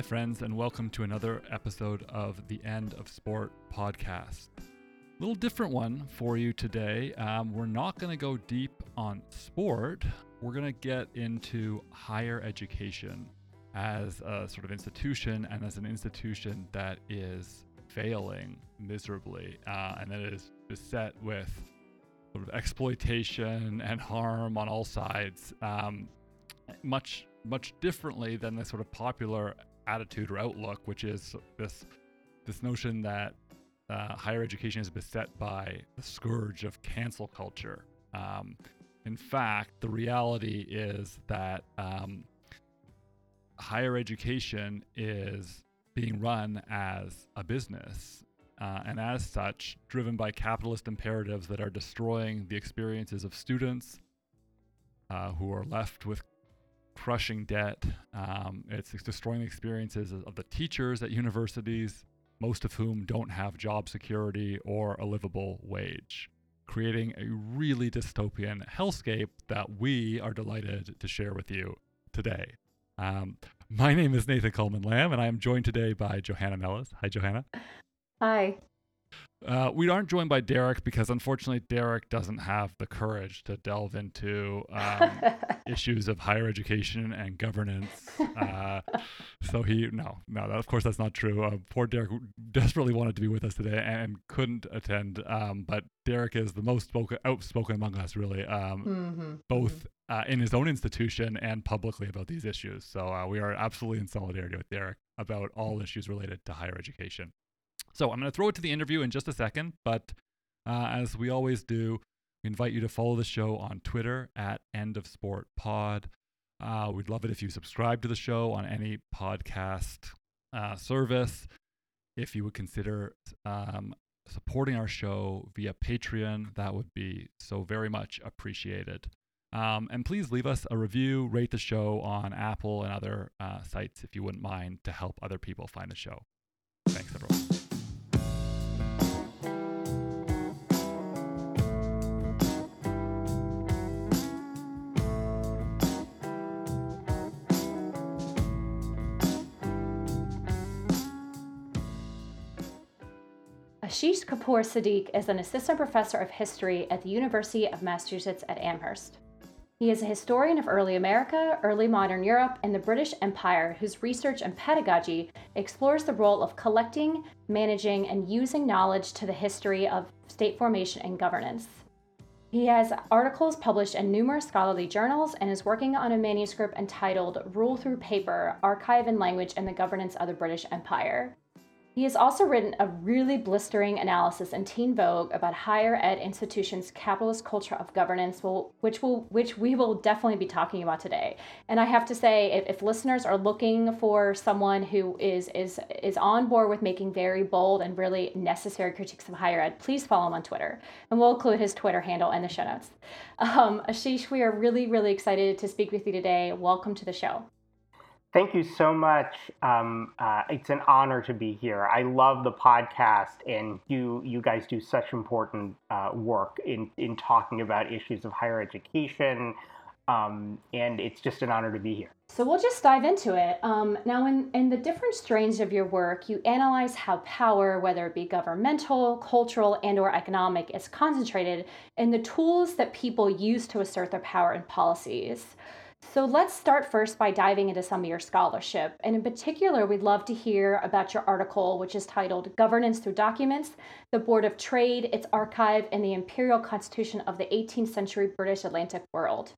Hi, friends, and welcome to another episode of the End of Sport podcast. A little different one for you today. Um, we're not going to go deep on sport, we're going to get into higher education as a sort of institution and as an institution that is failing miserably uh, and that is beset with sort of exploitation and harm on all sides. Um, much much differently than the sort of popular attitude or outlook, which is this this notion that uh, higher education is beset by the scourge of cancel culture. Um, in fact, the reality is that um, higher education is being run as a business. Uh, and as such, driven by capitalist imperatives that are destroying the experiences of students uh, who are left with crushing debt. Um, it's destroying the experiences of the teachers at universities, most of whom don't have job security or a livable wage, creating a really dystopian hellscape that we are delighted to share with you today. Um, my name is Nathan Kalman-Lamb, and I am joined today by Johanna Mellis. Hi, Johanna. Hi. Uh, we aren't joined by Derek because unfortunately Derek doesn't have the courage to delve into um, issues of higher education and governance. Uh, so he no no that, of course that's not true. Uh, poor Derek desperately wanted to be with us today and couldn't attend. Um, but Derek is the most spoken, outspoken among us, really, um, mm-hmm. both mm-hmm. Uh, in his own institution and publicly about these issues. So uh, we are absolutely in solidarity with Derek about all issues related to higher education. So I'm going to throw it to the interview in just a second, but uh, as we always do, we invite you to follow the show on Twitter at End of Sport Pod. Uh, we'd love it if you subscribe to the show on any podcast uh, service. If you would consider um, supporting our show via Patreon, that would be so very much appreciated. Um, and please leave us a review, rate the show on Apple and other uh, sites if you wouldn't mind to help other people find the show. Thanks, everyone. Asheesh Kapur Siddique is an assistant professor of history at the University of Massachusetts at Amherst. He is a historian of early America, early modern Europe, and the British Empire whose research and pedagogy explores the role of collecting, managing, and using knowledge to the history of state formation and governance. He has articles published in numerous scholarly journals and is working on a manuscript entitled Rule Through Paper Archive and Language and the Governance of the British Empire. He has also written a really blistering analysis in Teen Vogue about higher ed institutions' capitalist culture of governance, which will which we will definitely be talking about today. And I have to say, if, if listeners are looking for someone who is is is on board with making very bold and really necessary critiques of higher ed, please follow him on Twitter, and we'll include his Twitter handle in the show notes. Um, Asheesh, we are really really excited to speak with you today. Welcome to the show. Thank you so much. Um, uh, it's an honor to be here. I love the podcast, and you you guys do such important uh, work in in talking about issues of higher education, um, and it's just an honor to be here. So we'll just dive into it. Um, now, in, in the different strains of your work, you analyze how power, whether it be governmental, cultural, and or economic, is concentrated in the tools that people use to assert their power and policies. So let's start first by diving into some of your scholarship. And in particular, we'd love to hear about your article, which is titled Governance Through Documents The Board of Trade, Its Archive, and the Imperial Constitution of the 18th Century British Atlantic World.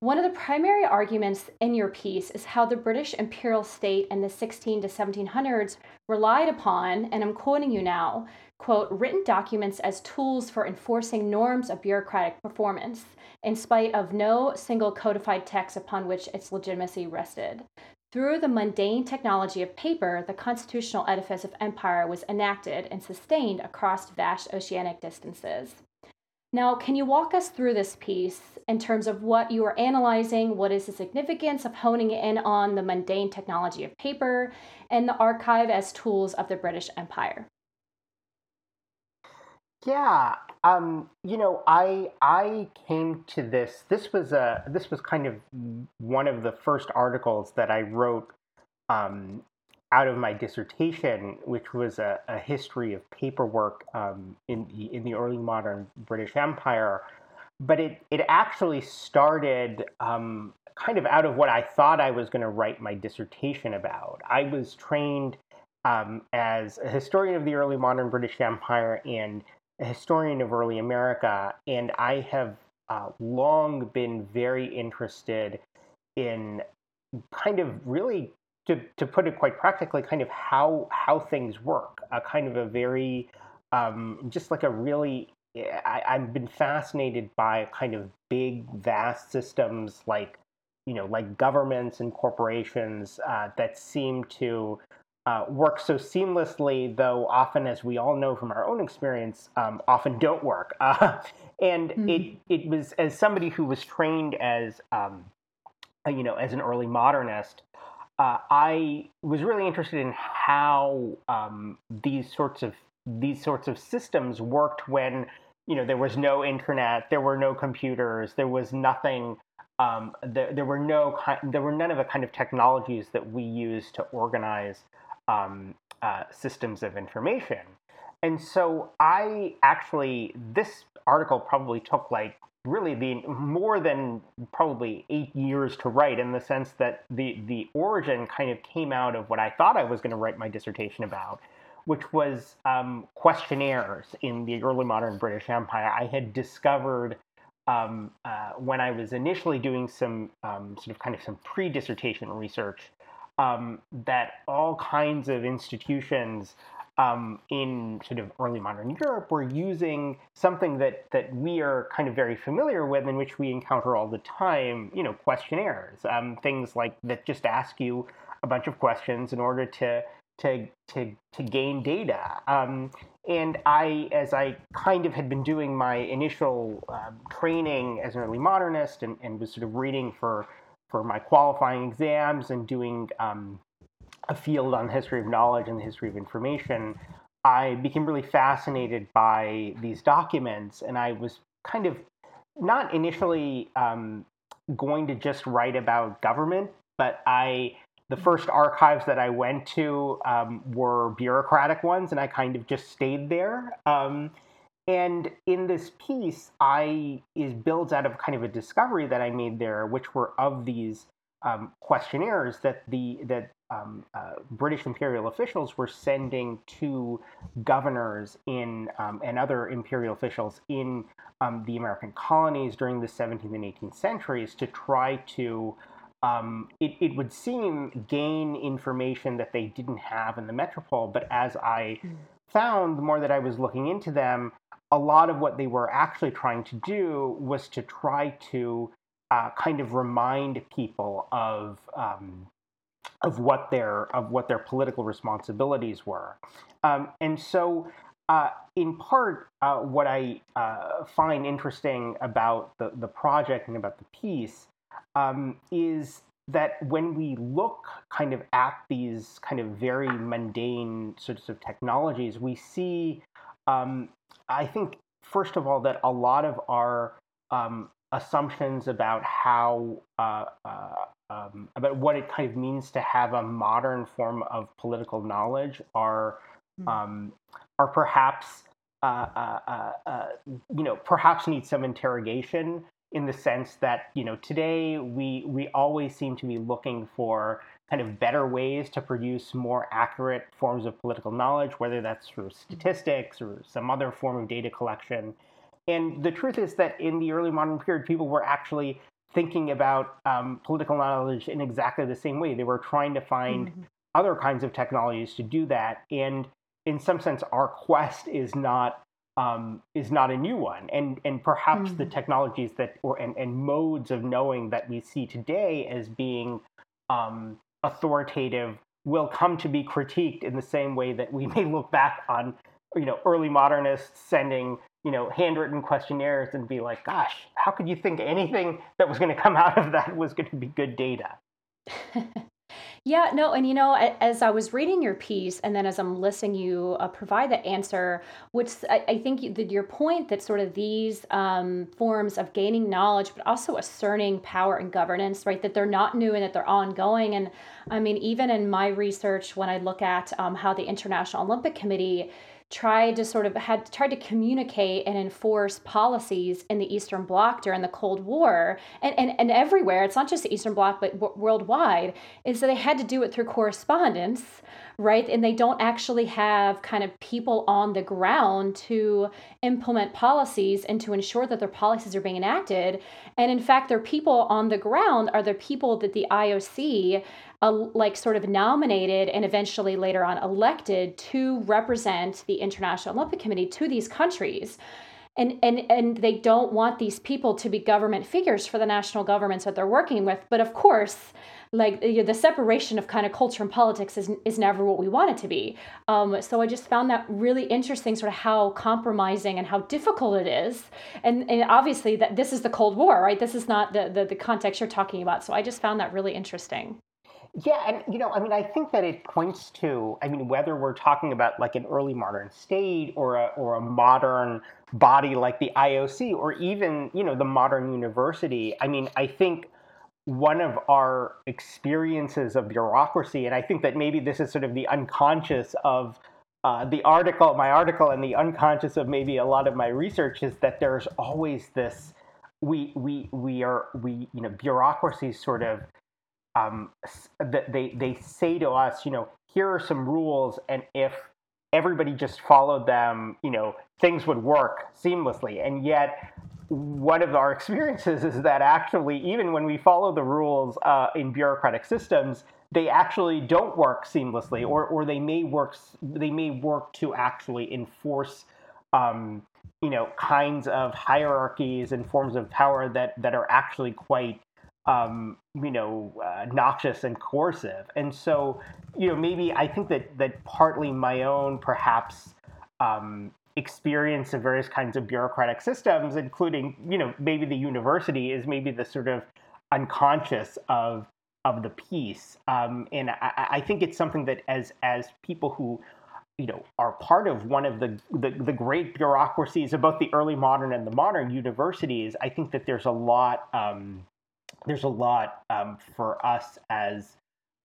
One of the primary arguments in your piece is how the British imperial state in the 16 to 1700s relied upon, and I'm quoting you now, quote, written documents as tools for enforcing norms of bureaucratic performance in spite of no single codified text upon which its legitimacy rested. Through the mundane technology of paper, the constitutional edifice of empire was enacted and sustained across vast oceanic distances. Now, can you walk us through this piece in terms of what you are analyzing? What is the significance of honing in on the mundane technology of paper and the archive as tools of the British Empire? Yeah, um, you know, I I came to this. This was a this was kind of one of the first articles that I wrote um, out of my dissertation, which was a, a history of paperwork um, in the in the early modern British Empire. But it it actually started um, kind of out of what I thought I was going to write my dissertation about. I was trained um, as a historian of the early modern British Empire and a historian of early America, and I have uh, long been very interested in kind of really to, to put it quite practically, kind of how how things work. A kind of a very um, just like a really I, I've been fascinated by kind of big, vast systems like you know like governments and corporations uh, that seem to uh, work so seamlessly, though often, as we all know from our own experience, um, often don't work. Uh, and mm-hmm. it it was as somebody who was trained as um, you know as an early modernist uh, I was really interested in how um, these sorts of these sorts of systems worked when you know there was no internet, there were no computers, there was nothing. Um, there, there were no there were none of the kind of technologies that we use to organize um, uh, systems of information. And so I actually this article probably took like really the more than probably eight years to write in the sense that the the origin kind of came out of what I thought I was going to write my dissertation about, which was um, questionnaires in the early modern British Empire. I had discovered um, uh, when I was initially doing some um, sort of kind of some pre-dissertation research um, that all kinds of institutions um, in sort of early modern Europe were using something that that we are kind of very familiar with, in which we encounter all the time. You know, questionnaires, um, things like that, just ask you a bunch of questions in order to to to to gain data. Um, and I, as I kind of had been doing my initial um, training as an early modernist, and, and was sort of reading for for my qualifying exams and doing um, a field on the history of knowledge and the history of information, I became really fascinated by these documents, and I was kind of not initially um, going to just write about government, but I the first archives that I went to um, were bureaucratic ones, and I kind of just stayed there. Um, and in this piece, I is builds out of kind of a discovery that I made there, which were of these um, questionnaires that the that um, uh, British imperial officials were sending to governors in um, and other imperial officials in um, the American colonies during the 17th and 18th centuries to try to, um, it, it, would seem, gain information that they didn't have in the metropole. But as I hmm. Found, the more that I was looking into them, a lot of what they were actually trying to do was to try to uh, kind of remind people of um, of what their of what their political responsibilities were, um, and so. Uh, in part, uh, what I uh, find interesting about the, the project and about the piece um, is that when we look kind of at these kind of very mundane sorts of technologies, we see, um, I think, first of all, that a lot of our um, assumptions about how uh, uh, um, about what it kind of means to have a modern form of political knowledge are mm. um, are perhaps uh, uh, uh, uh, you know perhaps need some interrogation in the sense that you know today we we always seem to be looking for kind of better ways to produce more accurate forms of political knowledge whether that's through statistics or some other form of data collection and the truth is that in the early modern period, people were actually thinking about um, political knowledge in exactly the same way. They were trying to find mm-hmm. other kinds of technologies to do that. And in some sense, our quest is not um, is not a new one. And and perhaps mm-hmm. the technologies that or and, and modes of knowing that we see today as being um, authoritative will come to be critiqued in the same way that we may look back on you know early modernists sending you know, handwritten questionnaires and be like, gosh, how could you think anything that was going to come out of that was going to be good data? Yeah, no, and you know, as I was reading your piece, and then as I'm listening you uh, provide the answer, which I, I think that your point that sort of these um, forms of gaining knowledge, but also asserting power and governance, right, that they're not new and that they're ongoing. And I mean, even in my research, when I look at um, how the International Olympic Committee tried to sort of had tried to communicate and enforce policies in the Eastern Bloc during the Cold War and, and, and everywhere, it's not just the Eastern Bloc, but w- worldwide, is that they had to do it through correspondence, right? And they don't actually have kind of people on the ground to implement policies and to ensure that their policies are being enacted. And in fact, their people on the ground are the people that the IOC like sort of nominated and eventually later on elected to represent the International Olympic Committee to these countries. And, and, and they don't want these people to be government figures for the national governments that they're working with. But of course, like you know, the separation of kind of culture and politics is, is never what we want it to be. Um, so I just found that really interesting, sort of how compromising and how difficult it is. And, and obviously that this is the Cold War, right? This is not the, the, the context you're talking about. So I just found that really interesting. Yeah, and you know, I mean, I think that it points to, I mean, whether we're talking about like an early modern state or a or a modern body like the IOC or even you know the modern university. I mean, I think one of our experiences of bureaucracy, and I think that maybe this is sort of the unconscious of uh, the article, my article, and the unconscious of maybe a lot of my research is that there's always this. We we we are we you know bureaucracies sort of um, they they say to us, you know, here are some rules, and if everybody just followed them, you know, things would work seamlessly. And yet, one of our experiences is that actually, even when we follow the rules uh, in bureaucratic systems, they actually don't work seamlessly, or or they may work they may work to actually enforce. Um, you know, kinds of hierarchies and forms of power that that are actually quite um, you know, uh, noxious and coercive. And so, you know, maybe I think that that partly my own perhaps um, experience of various kinds of bureaucratic systems, including, you know, maybe the university is maybe the sort of unconscious of of the piece. Um, and I, I think it's something that as as people who you know are part of one of the, the, the great bureaucracies of both the early modern and the modern universities. I think that there's a lot um, there's a lot um, for us as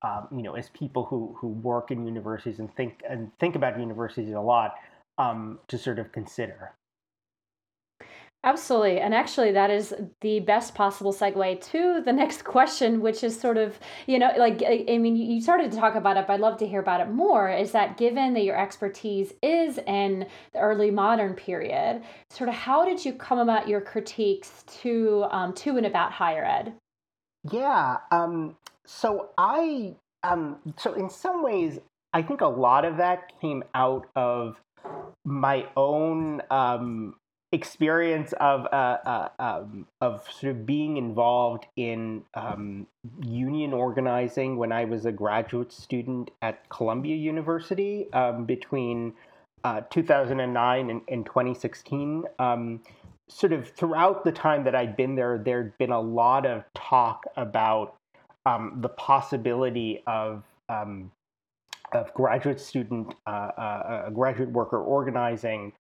um, you know as people who who work in universities and think and think about universities a lot um, to sort of consider. Absolutely. And actually, that is the best possible segue to the next question, which is sort of, you know, like, I mean, you started to talk about it, but I'd love to hear about it more. Is that given that your expertise is in the early modern period, sort of how did you come about your critiques to, um, to and about higher ed? Yeah. Um, so I, um, so in some ways, I think a lot of that came out of my own um, experience of uh, uh, um, of sort of being involved in um, union organizing when I was a graduate student at Columbia University um, between uh, 2009 and, and 2016. Sort of throughout the time that I'd been there, there'd been a lot of talk about um, the possibility of um, of graduate student, uh, uh, uh graduate worker organizing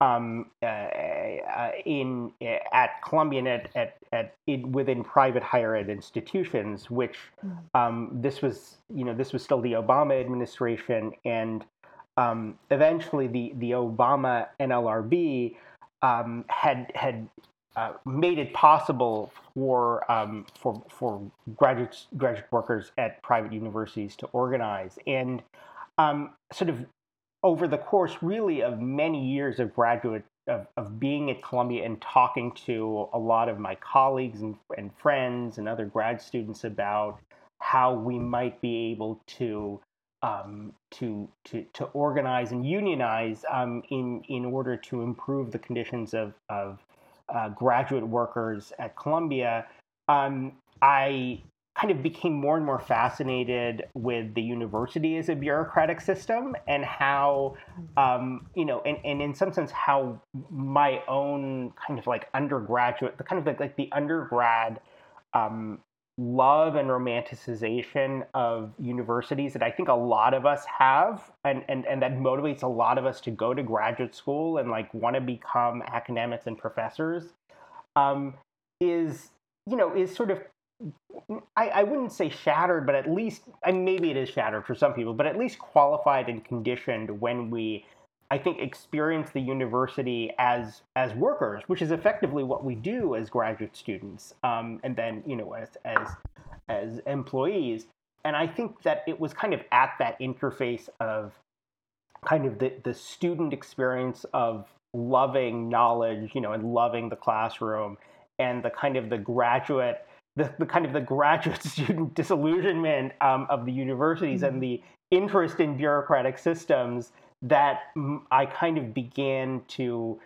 um, uh, uh in at Columbia and at, at, at in, within private higher ed institutions, which mm. um, this was you know this was still the Obama administration, and um, eventually the the Obama NLRB um, had had uh, made it possible for um, for for graduate graduate workers at private universities to organize, and um, sort of over the course, really, of many years of graduate of, of being at Columbia and talking to a lot of my colleagues and, and friends and other grad students about how we might be able to um, to, to, to organize and unionize um, in, in order to improve the conditions of, of uh, graduate workers at Columbia, um, I kind of became more and more fascinated with the university as a bureaucratic system and how, um, you know, and, and in some sense, how my own kind of like undergraduate, the kind of like, like the undergrad um, love and romanticization of universities that I think a lot of us have and, and, and that motivates a lot of us to go to graduate school and like want to become academics and professors um, is you know is sort of I, I wouldn't say shattered, but at least I maybe it is shattered for some people, but at least qualified and conditioned when we I think experience the university as as workers, which is effectively what we do as graduate students, um, and then you know as as as employees. And I think that it was kind of at that interface of kind of the the student experience of loving knowledge, you know, and loving the classroom, and the kind of the graduate the, the kind of the graduate student disillusionment um, of the universities mm-hmm. and the interest in bureaucratic systems that I kind of began to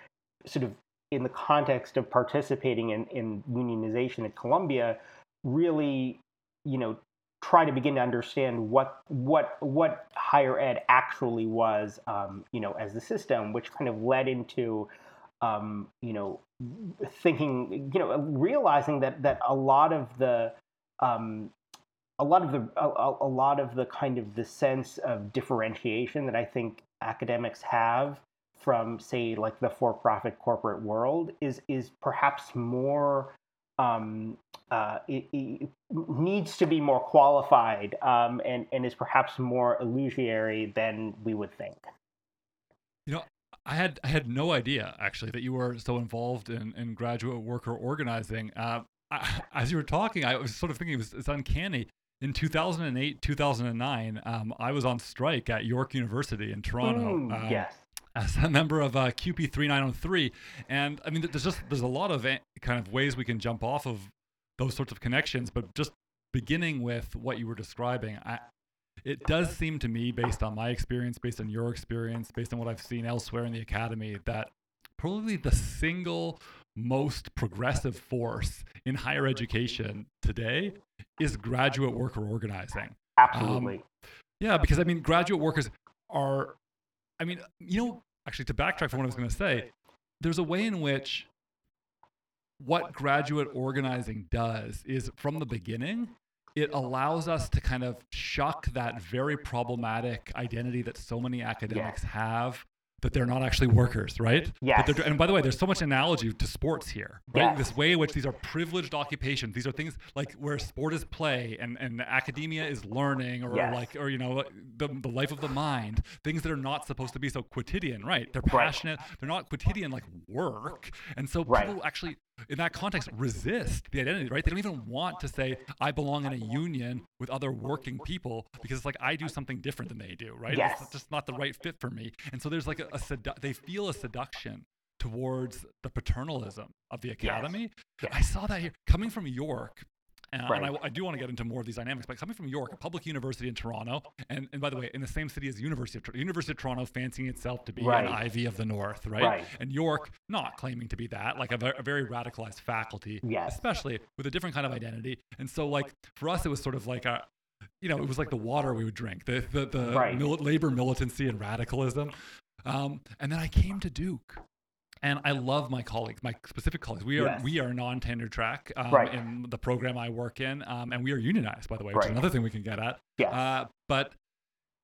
sort of in the context of participating in, in unionization at Columbia, really, you know, try to begin to understand what what what higher ed actually was, um, you know, as the system, which kind of led into, um, you know, thinking, you know, realizing that that a lot of the um, a lot of the a, a, lot of the kind of the sense of differentiation that I think academics have from say like the for-profit corporate world is is perhaps more um, uh, it, it, needs to be more qualified um, and and is perhaps more illusory than we would think. You know, I had I had no idea actually that you were so involved in, in graduate worker organizing. Uh, I, as you were talking, I was sort of thinking it was, it's uncanny in 2008 2009 um, i was on strike at york university in toronto Ooh, um, yes. as a member of uh, CUPE 3903 and i mean there's just there's a lot of kind of ways we can jump off of those sorts of connections but just beginning with what you were describing I, it does seem to me based on my experience based on your experience based on what i've seen elsewhere in the academy that probably the single most progressive force in higher education today is graduate worker organizing. Absolutely. Um, yeah, because I mean, graduate workers are, I mean, you know, actually, to backtrack from what I was going to say, there's a way in which what graduate organizing does is from the beginning, it allows us to kind of shuck that very problematic identity that so many academics have that they're not actually workers, right? Yes. And by the way, there's so much analogy to sports here, right? Yes. This way in which these are privileged occupations. These are things like where sport is play and, and academia is learning or yes. like, or, you know, the, the life of the mind, things that are not supposed to be so quotidian, right? They're passionate. Right. They're not quotidian like work. And so people actually in that context resist the identity right they don't even want to say i belong in a union with other working people because it's like i do something different than they do right yes. it's just not the right fit for me and so there's like a, a sedu- they feel a seduction towards the paternalism of the academy yes. Yes. i saw that here coming from york uh, right. And I, I, do want to get into more of these dynamics, but coming from York, a public university in Toronto, and, and by the way, in the same city as University of University of Toronto, fancying itself to be right. an Ivy of the North, right? right? And York not claiming to be that, like a, a very radicalized faculty, yes. especially with a different kind of identity. And so, like for us, it was sort of like a, you know, it was like the water we would drink, the the, the mil- labor militancy and radicalism. Um, and then I came to Duke, and I love my colleagues, my specific colleagues. We are yes. we are non-tenure track um, right. in the program I work in, um, and we are unionized, by the way, which right. is another thing we can get at. Yes. Uh, but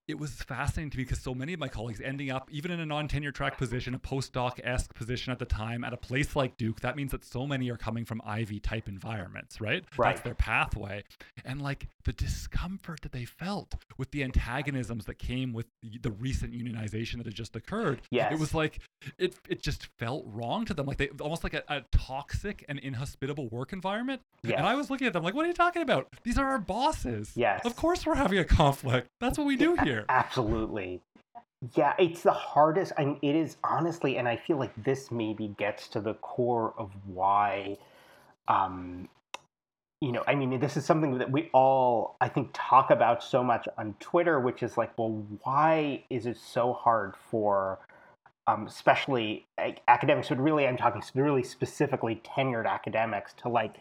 it was fascinating to me because so many of my colleagues ending up even in a non-tenure track position a postdoc-esque position at the time at a place like duke that means that so many are coming from ivy type environments right? right. That's their pathway. And like the discomfort that they felt with the antagonisms that came with the recent unionization that had just occurred yes. it was like it, it just felt wrong to them. Like they almost like a, a toxic and inhospitable work environment. Yes. and i was looking at them like what are you talking about? These are our bosses. Yes. Of course we're having a conflict. That's what we do here here. Absolutely. Yeah, it's the hardest. I mean, it is honestly, and I feel like this maybe gets to the core of why, um, you know, I mean, this is something that we all, I think, talk about so much on Twitter, which is like, well, why is it so hard for, um, especially like, academics, but really, I'm talking really specifically tenured academics to like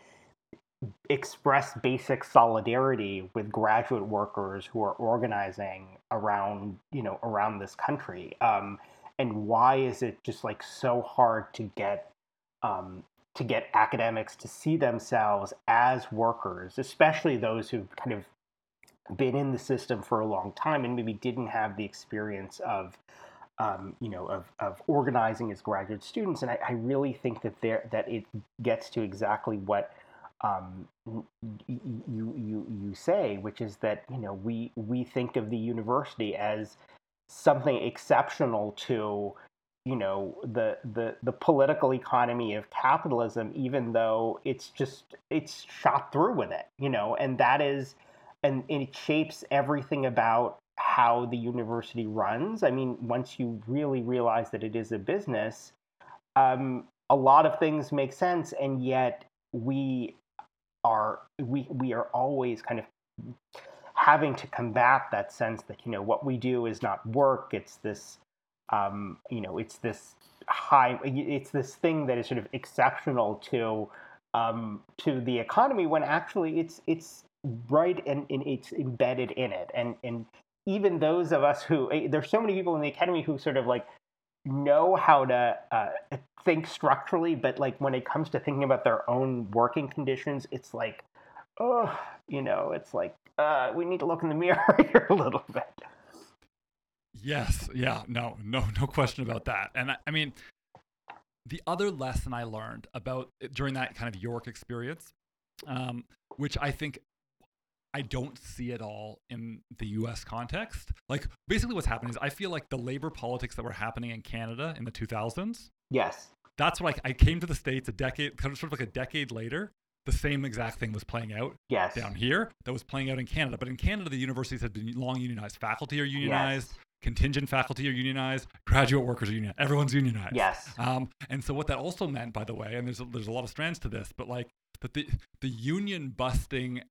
express basic solidarity with graduate workers who are organizing around you know around this country. Um, and why is it just like so hard to get um, to get academics to see themselves as workers, especially those who've kind of been in the system for a long time and maybe didn't have the experience of um, you know of, of organizing as graduate students? And I, I really think that there that it gets to exactly what um, you, you you say which is that you know we we think of the university as something exceptional to you know the the the political economy of capitalism even though it's just it's shot through with it you know and that is and, and it shapes everything about how the university runs. I mean, once you really realize that it is a business, um, a lot of things make sense, and yet we are we we are always kind of having to combat that sense that you know what we do is not work. It's this um, you know it's this high it's this thing that is sort of exceptional to um, to the economy when actually it's it's right and, and it's embedded in it and and even those of us who eh, there's so many people in the academy who sort of like know how to uh, think structurally but like when it comes to thinking about their own working conditions it's like oh you know it's like uh, we need to look in the mirror here a little bit. Yes. Yeah. No no no question about that. And I, I mean the other lesson i learned about during that kind of york experience um, which i think I don't see it all in the US context. Like basically what's happening is I feel like the labor politics that were happening in Canada in the 2000s. Yes. That's what I, I came to the States a decade, kind of sort of like a decade later. The same exact thing was playing out yes. down here that was playing out in Canada. But in Canada, the universities had been long unionized. Faculty are unionized. Yes contingent faculty are unionized, graduate workers are unionized, everyone's unionized. Yes. Um, and so what that also meant, by the way, and there's a, there's a lot of strands to this, but like that the the union busting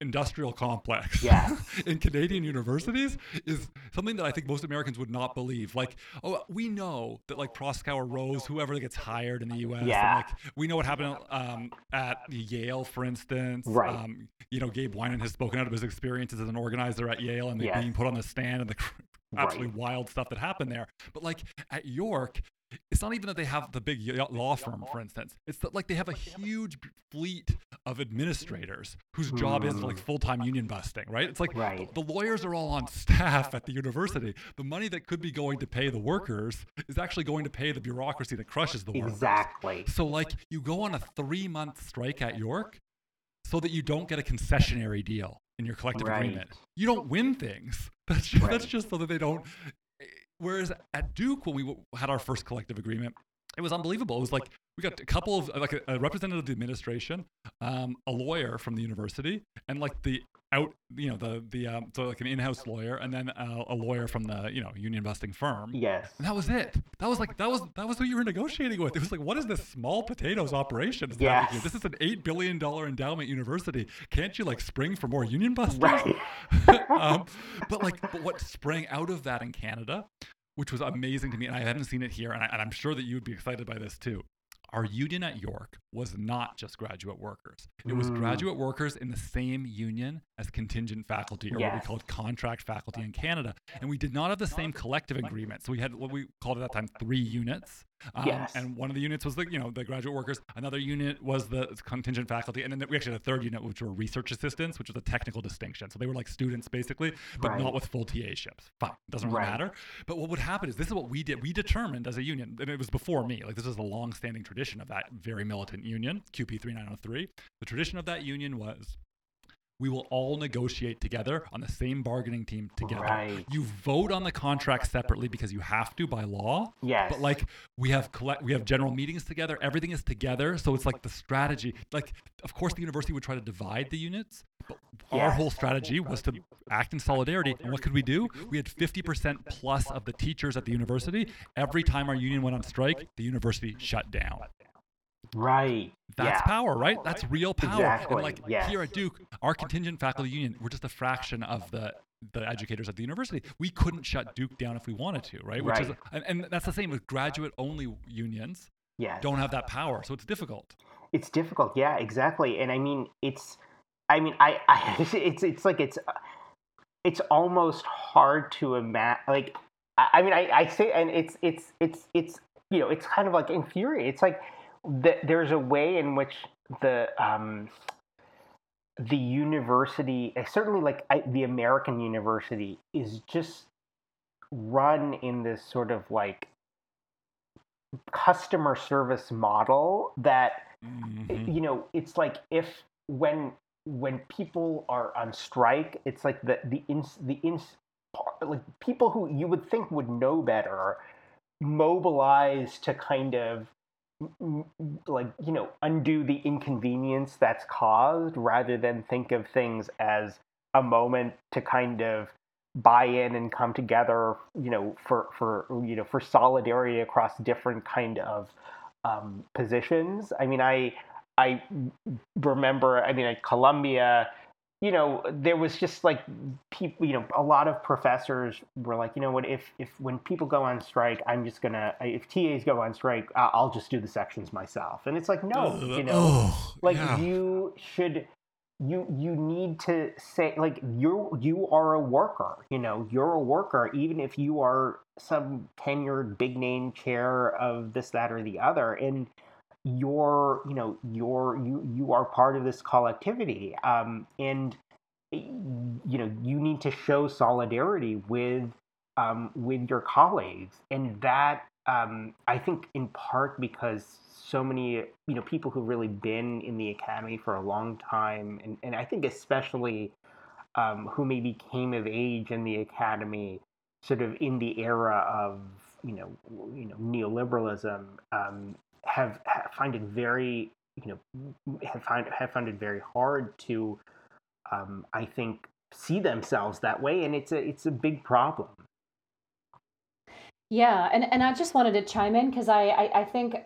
industrial complex yes. in Canadian universities is something that I think most Americans would not believe. Like, oh, we know that like Proskauer Rose, whoever gets hired in the U.S., yeah. like we know what happened um, at Yale, for instance. Right. Um, you know, Gabe Winant has spoken out of his experiences as an organizer at Yale and yes. being put on the stand and the absolutely right. wild stuff that happened there. But like at York, it's not even that they have the big law firm, for instance. It's that like they have a huge fleet of administrators whose job is like hmm. full-time union busting, right? It's like right. the lawyers are all on staff at the university. The money that could be going to pay the workers is actually going to pay the bureaucracy that crushes the workers. Exactly. So like you go on a three-month strike at York so that you don't get a concessionary deal in your collective right. agreement. You don't win things. That's just, right. that's just so that they don't Whereas at Duke, when we had our first collective agreement, it was unbelievable. It was like we got a couple of like a, a representative of the administration, um, a lawyer from the university, and like the out, you know, the the um, so like an in-house lawyer, and then uh, a lawyer from the you know union busting firm. Yes, and that was it. That was like that was that was who you were negotiating with. It was like, what is this small potatoes operation? Yes. this is an eight billion dollar endowment university. Can't you like spring for more union busters? Right. um, but like, but what sprang out of that in Canada which was amazing to me. And I haven't seen it here, and, I, am sure that you would be excited by this too. Our union at York was not just graduate workers. It was mm. graduate workers in the same union as contingent faculty, or yes. what we called contract faculty in Canada. And we did not have the same collective agreement. So we had what we called at that time three units. Um, yes. And one of the units was the you know the graduate workers. Another unit was the contingent faculty, and then we actually had a third unit, which were research assistants, which was a technical distinction. So they were like students basically, but right. not with full TA-ships. Fine, doesn't really right. matter. But what would happen is this is what we did. We determined as a union, and it was before me. Like this is a long-standing tradition of that very militant union, CUPE 3903. The tradition of that union was we will all negotiate together on the same bargaining team together. Right. You vote on the contract separately because you have to by law. Yes. But like we have collect we have general meetings together, everything is together. So it's like the strategy. Like of course the university would try to divide the units, but yes. our whole strategy was to act in solidarity. And what could we do? We had 50% plus of the teachers at the university. Every time our union went on strike, the university shut down. Right. That's yeah. power, right? That's real power. Exactly. And like yes. here at Duke, our contingent faculty union, we're just a fraction of the the educators at the university. We couldn't shut Duke down if we wanted to, right? Which right. is and, and that's the same with graduate only unions. Yes. Don't have that power, so it's difficult. It's difficult. Yeah, exactly. And I mean, it's I mean, I, I it's it's like it's it's almost hard to imagine like I, I mean, I, I say and it's it's it's it's you know, it's kind of like infuriating. It's like the, there's a way in which the um, the university, eh, certainly like I, the American university, is just run in this sort of like customer service model that mm-hmm. you know it's like if when when people are on strike it's like the the ins the ins like people who you would think would know better mobilize to kind of like you know undo the inconvenience that's caused rather than think of things as a moment to kind of buy in and come together you know for for you know for solidarity across different kind of um, positions. I mean i i remember i mean at columbia you know, there was just like people, you know, a lot of professors were like, you know what, if if when people go on strike, I'm just gonna, if TAs go on strike, I'll just do the sections myself. And it's like, no, you know, oh, like yeah. you should, you you need to say like you you are a worker, you know, you're a worker, even if you are some tenured big name chair of this, that, or the other, and you're you know you're you you are part of this collectivity um, and you know you need to show solidarity with um, with your colleagues. And that um, i think in part because so many you know people who've really been in the academy for a long time and, and i think especially um, who maybe came of age in the academy sort of in the era of you know you know neoliberalism um, have, have find it very you know have find have found it very hard to um, I think see themselves that way, and it's a it's a big problem. Yeah, and and I just wanted to chime in because I, I I think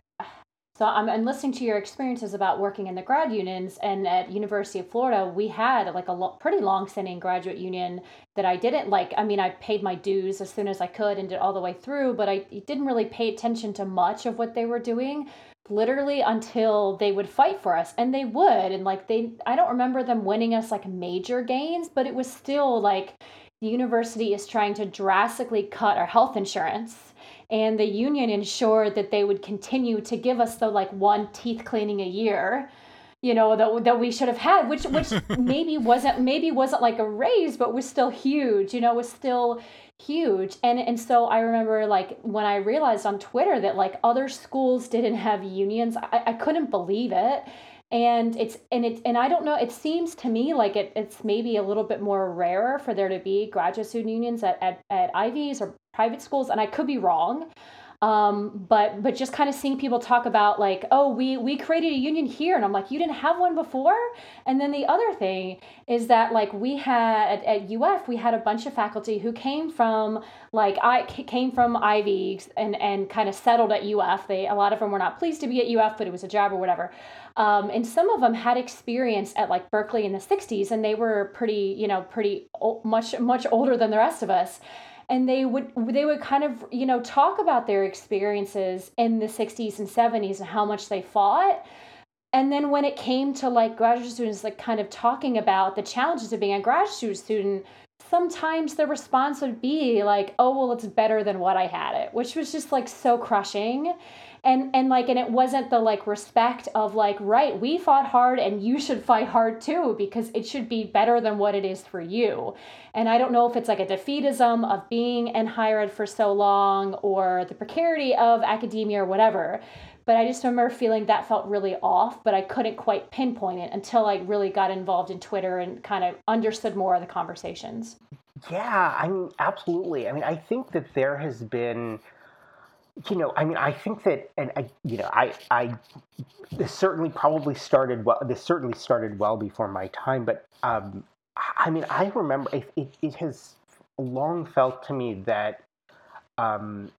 so I'm, I'm, listening to your experiences about working in the grad unions, and at University of Florida, we had like a lo- pretty long-standing graduate union that I didn't like. I mean, I paid my dues as soon as I could and did all the way through, but I didn't really pay attention to much of what they were doing, literally until they would fight for us, and they would, and like they, I don't remember them winning us like major gains, but it was still like the university is trying to drastically cut our health insurance and the union ensured that they would continue to give us the like one teeth cleaning a year you know that, that we should have had which which maybe wasn't maybe wasn't like a raise but was still huge you know was still huge. And and so i remember like when i realized on twitter that like other schools didn't have unions i, I couldn't believe it and it's and it and i don't know it seems to me like it, it's maybe a little bit more rarer for there to be graduate student unions at, at, at ivies or private schools and i could be wrong um, but but just kind of seeing people talk about like oh we we created a union here and i'm like you didn't have one before? And then the other thing is that like we had at, uf we had a bunch of faculty who came from like i came from ivy and and kind of settled at uf they a lot of them were not pleased to be at uf but it was a job or whatever. Um, and some of them had experience at like berkeley in the 60s and they were pretty you know pretty much much older than the rest of us and they would they would kind of you know talk about their experiences in the 60s and 70s and how much they fought. And then when it came to like graduate students like kind of talking about the challenges of being a graduate student sometimes the response would be like oh well it's better than what i had it which was just like so crushing and and like and it wasn't the like respect of like right we fought hard and you should fight hard too because it should be better than what it is for you. And i don't know if it's like a defeatism of being in higher ed for so long or the precarity of academia or whatever but i just remember feeling that felt really off but i couldn't quite pinpoint it until i really got involved in twitter and kind of understood more of the conversations. Yeah i mean absolutely. I mean i think that there has been you know, I mean, I think that, and I, you know, I, I, this certainly probably started well. This certainly started well before my time, but um, I mean, I remember it, it, it has long felt to me that, um,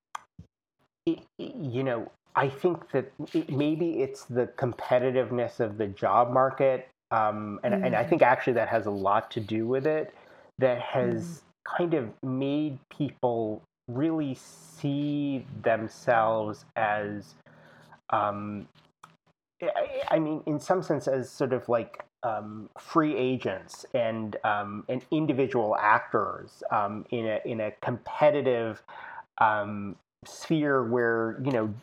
it, you know, I think that it, maybe it's the competitiveness of the job market, um, and mm. and I mm. think actually that has a lot to do with it. That has mm. kind of made people really see themselves as um, I, mean, in some sense, as sort of like um, free agents and um, and individual actors um, in a in a competitive um, sphere where you know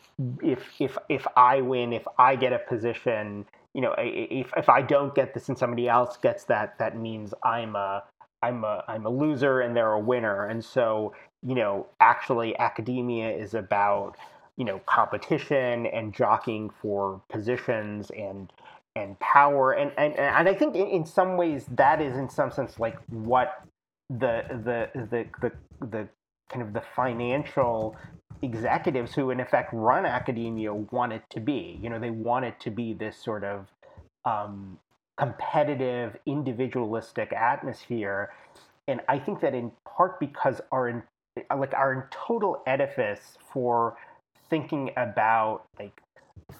if if if I win, if I get a position, you know, if if I don't get this and somebody else gets that, that means I'm a I'm a I'm a loser and they're a winner. And so, you know, actually academia is about, you know, competition and jockeying for positions and and power. And and, and I think in, in some ways that is in some sense like what the the the the the kind of the financial executives who in effect run academia want it to be. You know they want it to be this sort of um, competitive individualistic atmosphere. And i think that in part because our like our total edifice for thinking about like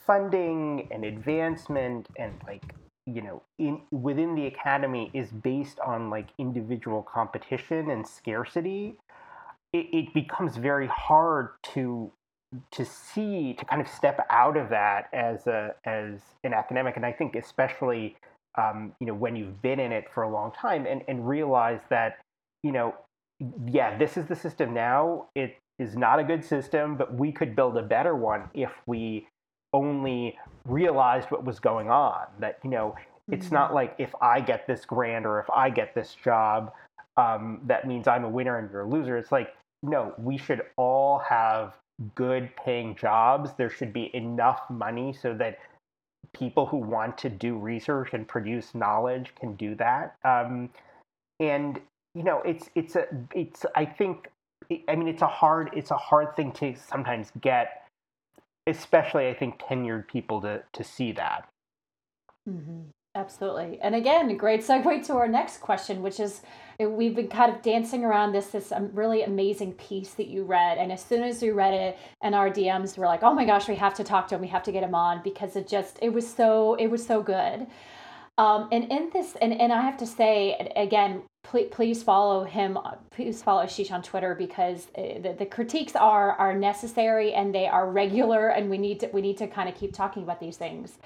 funding and advancement and like you know in within the academy is based on like individual competition and scarcity it, it becomes very hard to to see to kind of step out of that as a as an academic. And i think especially um, you know when you've been in it for a long time and and realize that you know yeah this is the system now it is not a good system but we could build a better one if we only realized what was going on that you know it's mm-hmm. not like if i get this grant or if i get this job um, that means I'm a winner and you're a loser. It's like, no, we should all have good paying jobs. There should be enough money so that people who want to do research and produce knowledge can do that. Um, and you know, it's it's a it's I think I mean it's a hard it's a hard thing to sometimes get, especially I think tenured people to to see that. Mm-hmm. Absolutely. And again, a great segue to our next question, which is we've been kind of dancing around this this um, really amazing piece that you read. And as soon as we read it and our DMs were like, oh my gosh, we have to talk to him. We have to get him on because it just, it was so, it was so good. Um, and in this, and, and I have to say, again, please, please follow him. Please follow Asheesh on Twitter because uh, the, the critiques are are necessary and they are regular, and we need to we need to kind of keep talking about these things.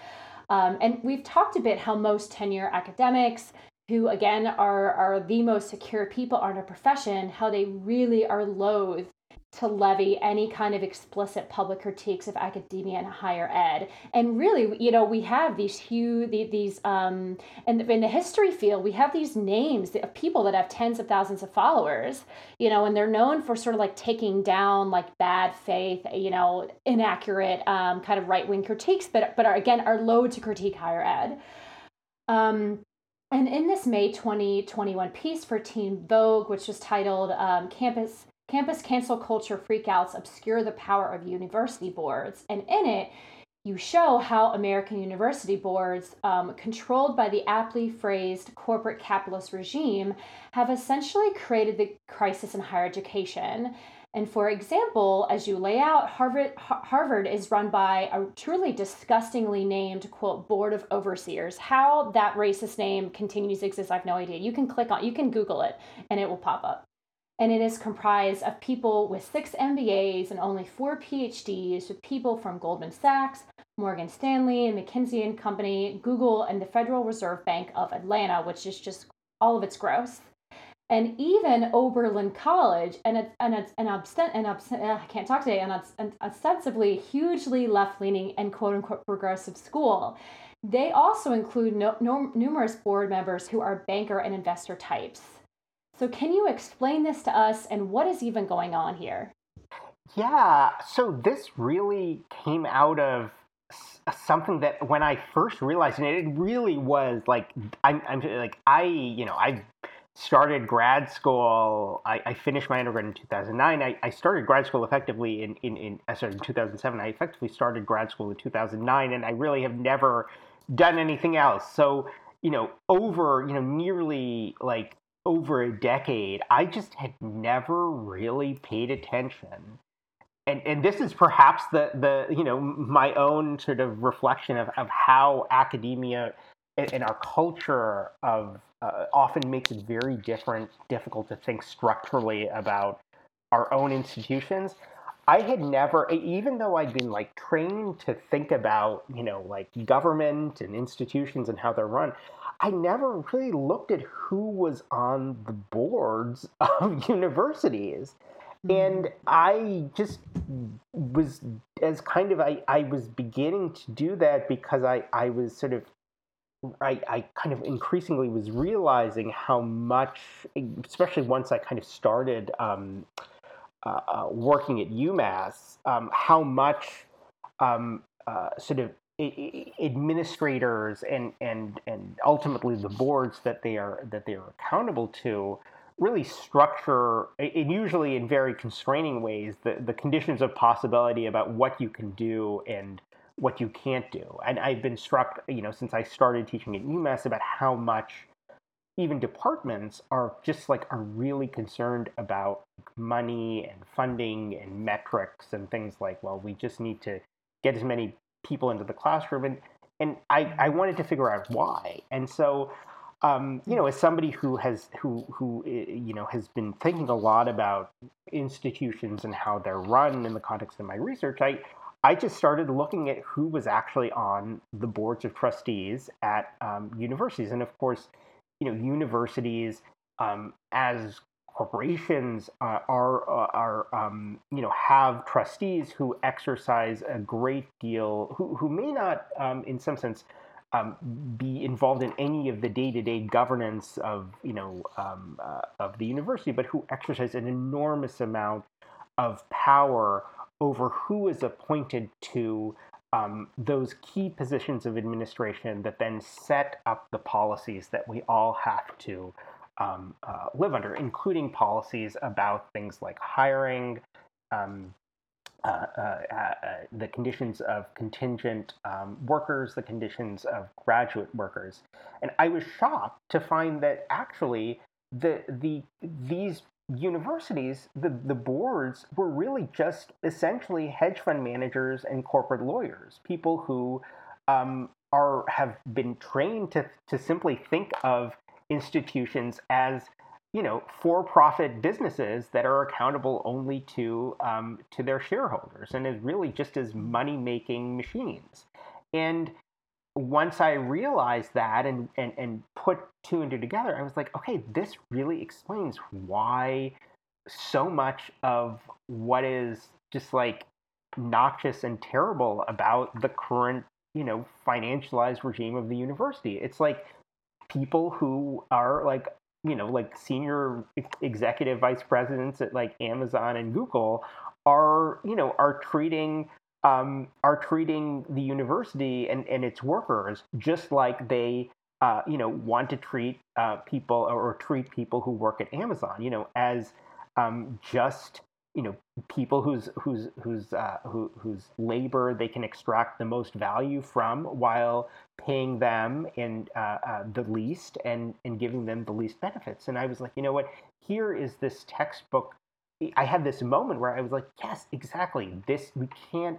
Um, and we've talked a bit how most tenure academics, who again are, are the most secure people in a profession, how they really are loath to levy any kind of explicit public critiques of academia and higher ed. And really, you know, we have these huge, these, um, and in the history field, we have these names of people that have tens of thousands of followers, you know, and they're known for sort of like taking down like bad faith, you know, inaccurate um, kind of right wing critiques, but, but are, again, are low to critique higher ed. Um, and in this May 2021 piece for Teen Vogue, which was titled um, Campus Campus cancel culture freakouts obscure the power of university boards. And in it, you show how American university boards, um, controlled by the aptly phrased corporate capitalist regime, have essentially created the crisis in higher education. And for example, as you lay out, Harvard, Harvard is run by a truly disgustingly named, quote, board of overseers. How that racist name continues to exist, I have no idea. You can click on, you can Google it, and it will pop up and it is comprised of people with six MBAs and only four PhDs, with people from Goldman Sachs, Morgan Stanley, McKinsey and Company, Google, and the Federal Reserve Bank of Atlanta, which is just all of its gross. And even Oberlin College, and an and obstent, uh, I can't talk today, it's an ostensibly hugely left-leaning and quote unquote progressive school. They also include no, no, numerous board members who are banker and investor types. So, can you explain this to us and what is even going on here? Yeah, so this really came out of something that when I first realized it, it really was like I'm, I'm like I you know I started grad school. I, I finished my undergrad in 2009. I, I started grad school effectively in in, in uh, I started in 2007. I effectively started grad school in 2009, and I really have never done anything else. So you know over you know nearly like over a decade, I just had never really paid attention. And, and this is perhaps the, the you know my own sort of reflection of, of how academia and, our culture of uh, often makes it very different difficult to think structurally about our own institutions I had never, even though I'd been like trained to think about, you know, like government and institutions and how they're run, I never really looked at who was on the boards of universities. and I just was as kind of I, I was beginning to do that because I, I was sort of I, I kind of increasingly was realizing how much, especially once I kind of started um, uh, uh, working at UMass, um, how much um, uh, sort of administrators and and and ultimately the boards that they are that they are accountable to really structure and usually in very constraining ways the, the conditions of possibility about what you can do and what you can't do. And I've been struck, you know, since I started teaching at UMass about how much even departments are just like are really concerned about money and funding and metrics and things like, well, we just need to get as many people into the classroom and and I, I wanted to figure out why. And so um, you know, as somebody who has who who eh, you know has been thinking a lot about institutions and how they're run in the context of my research, I I just started looking at who was actually on the boards of trustees at um, universities, and of course, you know, universities um, as corporations uh, are uh, are um, you know have trustees who exercise a great deal, who who may not, um, in some sense. Um, be involved in any of the day-to-day governance of you know um, uh, of the university, but who exercise an enormous amount of power over who is appointed to um, those key positions of administration that then set up the policies that we all have to um, uh, live under, including policies about things like hiring, um, uh, uh, uh the conditions of contingent um, workers, the conditions of graduate workers. And I was shocked to find that actually the, the, these universities, the, the boards were really just essentially hedge fund managers and corporate lawyers, people who um, are have been trained to, to simply think of institutions as you know for-profit businesses that are accountable only to um, to their shareholders and is really just as money-making machines. And once I realized that and, and, and put two and two together, I was like, okay, this really explains why so much of what is just like noxious and terrible about the current, you know, financialized regime of the university. It's like people who are like, you know, like senior executive vice presidents at like Amazon and Google are, you know, are treating um, are treating the university and, and its workers just like they uh, you know want to treat uh, people or, treat people who work at Amazon you know as um, just you know people whose whose whose uh, who, whose labor they can extract the most value from while paying them in uh, uh, the least and and giving them the least benefits. And I was like you know what? Here is this textbook. I had this moment where I was like, yes, exactly. This we can't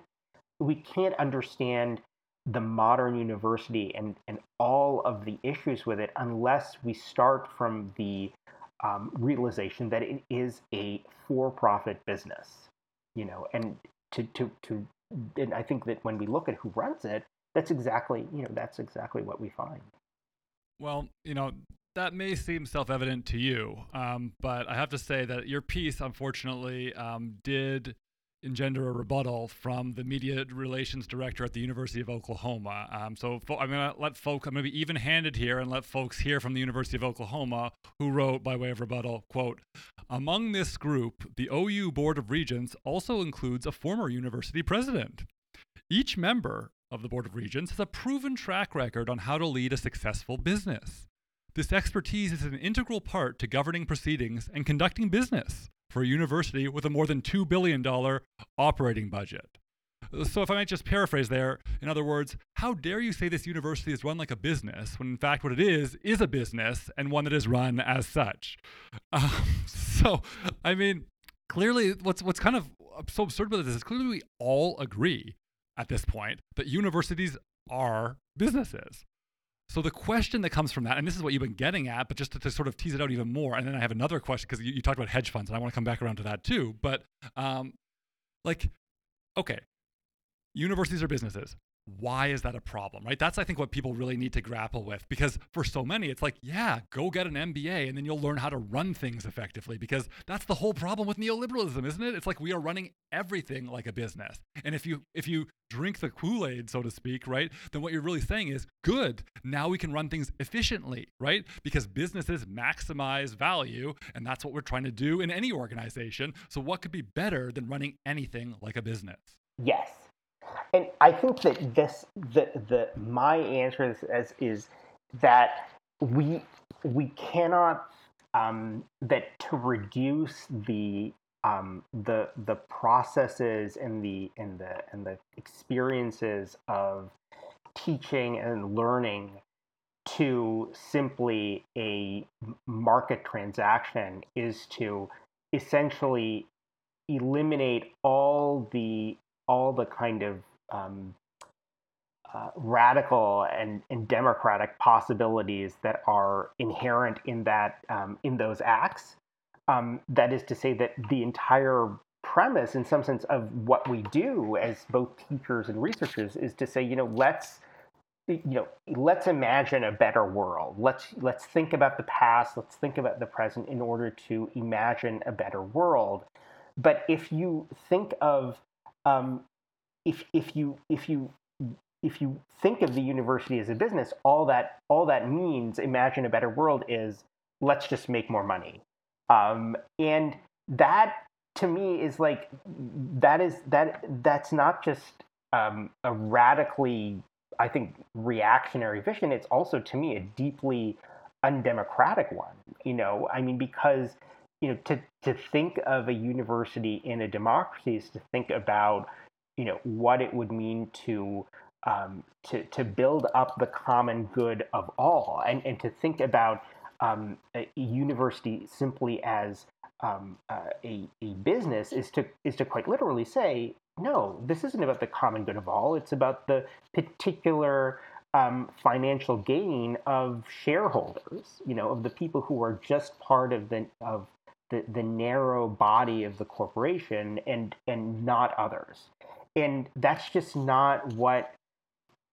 we can't understand the modern university and, and all of the issues with it unless we start from the um, realization that it is a for-profit business you know and to to to and i think that when we look at who runs it that's exactly you know that's exactly what we find. Well you know that may seem self-evident to you um, but i have to say that your piece unfortunately um, did engender a rebuttal from the media relations director at the University of Oklahoma. Um, so fo- I'm going to let folks, I'm going to be even handed here and let folks hear from the University of Oklahoma who wrote by way of rebuttal, quote, among this group, the OU Board of Regents also includes a former university president. Each member of the Board of Regents has a proven track record on how to lead a successful business. This expertise is an integral part to governing proceedings and conducting business for a university with a more than $2 billion operating budget. So, if I might just paraphrase there, in other words, how dare you say this university is run like a business when in fact what it is is a business and one that is run as such? Um, so, I mean, clearly, what's what's kind of so absurd about this is clearly we all agree at this point that universities are businesses. So the question that comes from that, and this is what you've been getting at, but just to, to sort of tease it out even more, and then I have another question because you, you, talked about hedge funds, and I want to come back around to that too. But um, like, okay, universities are businesses. Why is that a problem, right? That's, I think, what people really need to grapple with because for so many, it's like, yeah, go get an MBA and then you'll learn how to run things effectively because that's the whole problem with neoliberalism, isn't it? It's like we are running everything like a business. And if you if you drink the Kool-Aid, so to speak, right, then what you're really saying is good. Now we can run things efficiently, right? Because businesses maximize value, and that's what we're trying to do in any organization. So what could be better than running anything like a business? Yes and I think that this the the my answer is, is, is that we we cannot um, that to reduce the um, the the processes and the and the and the experiences of teaching and learning to simply a market transaction is to essentially eliminate all the all the kind of um, uh, radical and, and, democratic possibilities that are inherent in that um, in those acts. Um, that is to say that the entire premise, in some sense, of what we do as both teachers and researchers is to say, you know, let's you know, let's imagine a better world. Let's let's think about the past. Let's think about the present in order to imagine a better world. But if you think of um, if if you if you if you think of the university as a business, all that all that means, imagine a better world, is let's just make more money, um, and that to me is like that is that that's not just um, a radically, I think, reactionary vision. It's also to me a deeply undemocratic one. You know, I mean, because you know to to think of a university in a democracy is to think about you know what it would mean to um, to to build up the common good of all, and and to think about um, a university simply as um, uh, a a business is to is to quite literally say no, this isn't about the common good of all. It's about the particular um, financial gain of shareholders, you know, of the people who are just part of the of the, the narrow body of the corporation and and not others and that's just not what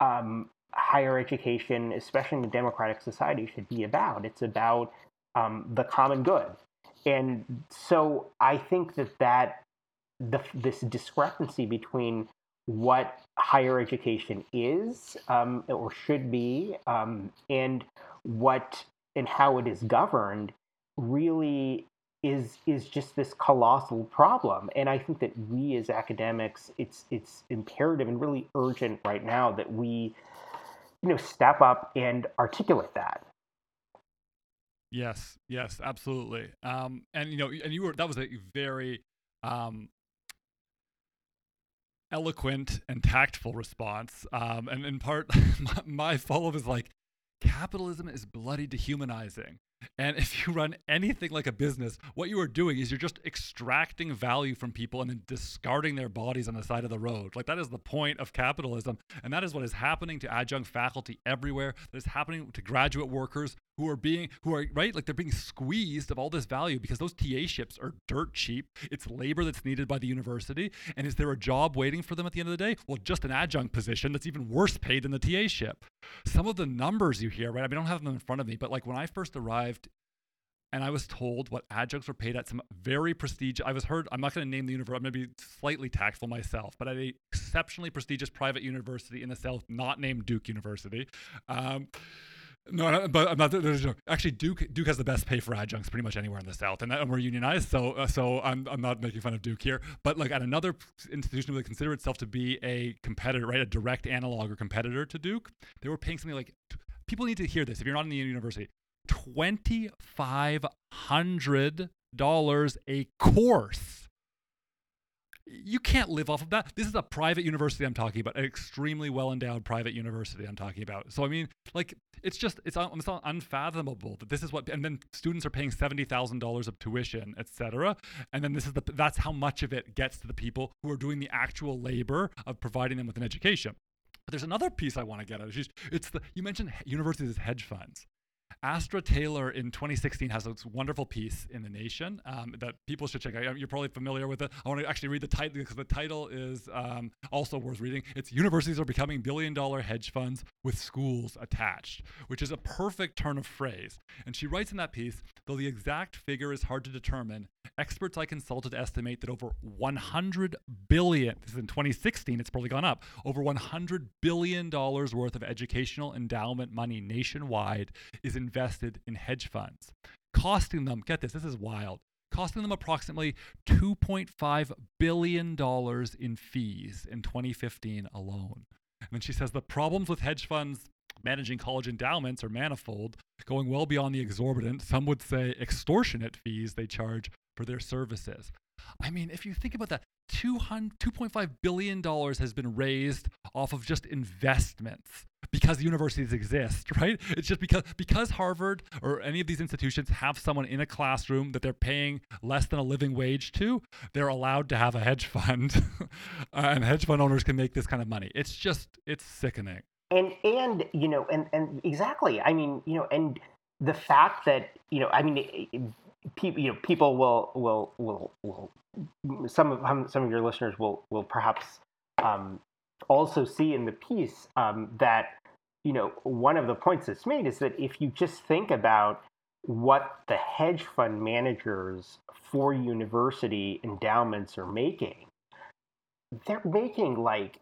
um, higher education, especially in a democratic society, should be about. It's about um, the common good, and so I think that that the, this discrepancy between what higher education is um, or should be um, and what and how it is governed really is is just this colossal problem. And i think that we as academics it's it's imperative and really urgent right now that we you know step up and articulate that. Yes yes absolutely. Um and you know and you were that was a very um eloquent and tactful response. Um and in part my, my follow-up is like capitalism is bloody dehumanizing and if you run anything like a business, what you are doing is you're just extracting value from people and then discarding their bodies on the side of the road. Like that is the point of capitalism. And that is what is happening to adjunct faculty everywhere. That is happening to graduate workers who are being, who are, right? Like they're being squeezed of all this value because those TA ships are dirt cheap. It's labor that's needed by the university. And is there a job waiting for them at the end of the day? Well, just an adjunct position that's even worse paid than the TA ship. Some of the numbers you hear, right? I, mean, I don't have them in front of me, but like when I first arrived and I was told what adjuncts were paid at some very prestigious. I was heard. I'm not going to name the university. I'm going to be slightly tactful myself, but at an exceptionally prestigious private university in the South, not named Duke University. Um, no, but I'm not. There's no, actually Duke. Duke has the best pay for adjuncts pretty much anywhere in the South, and, and we're unionized. So, uh, so I'm, I'm not making fun of Duke here. But like at another institution that would consider itself to be a competitor, right, a direct analog or competitor to Duke, they were paying something like. People need to hear this. If you're not in the university, $2,500 a course. You can't live off of that. This is a private university I'm talking about, an extremely well endowed private university I'm talking about. So, I mean, like, it's just, it's, it's unfathomable that this is what, and then students are paying $70,000 of tuition, etc. And then this is the, that's how much of it gets to the people who are doing the actual labor of providing them with an education. But there's another piece I want to get at. It's, just, it's the, you mentioned universities as hedge funds. Astra Taylor in 2016 has this wonderful piece in The Nation um, that people should check out. You're probably familiar with it. I want to actually read the title because the title is um, also worth reading. It's Universities Are Becoming Billion Dollar Hedge Funds with Schools Attached, which is a perfect turn of phrase. And she writes in that piece though the exact figure is hard to determine, experts I consulted estimate that over 100 billion, this is in 2016, it's probably gone up, over 100 billion dollars worth of educational endowment money nationwide is invested in hedge funds, costing them, get this, this is wild, costing them approximately $2.5 billion in fees in 2015 alone. And then she says the problems with hedge funds managing college endowments are manifold, going well beyond the exorbitant, some would say extortionate fees they charge for their services. I mean, if you think about that, $2.5 billion has been raised off of just investments because universities exist, right? It's just because because Harvard or any of these institutions have someone in a classroom that they're paying less than a living wage to, they're allowed to have a hedge fund, and hedge fund owners can make this kind of money. It's just it's sickening. And and you know and and exactly. I mean you know and the fact that you know I mean people you know people will will will will some of some of your listeners will will perhaps um, also see in the piece um, that you know one of the points that's made is that if you just think about what the hedge fund managers for university endowments are making, they're making like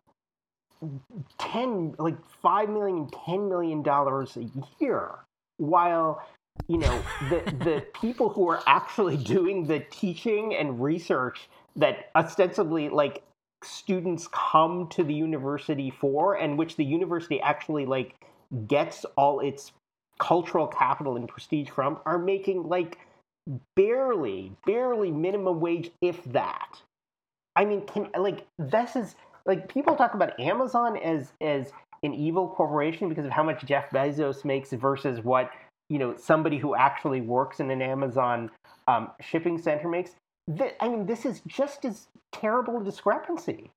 10 like 5 million 10 million dollars a year while you know the the people who are actually doing the teaching and research that ostensibly like students come to the university for and which the university actually like gets all its cultural capital and prestige from are making like barely barely minimum wage if that. I mean can like this is like people talk about amazon as as an evil corporation because of how much jeff bezos makes versus what you know somebody who actually works in an Amazon um, shipping center makes. Th- I mean, this is just as terrible a discrepancy.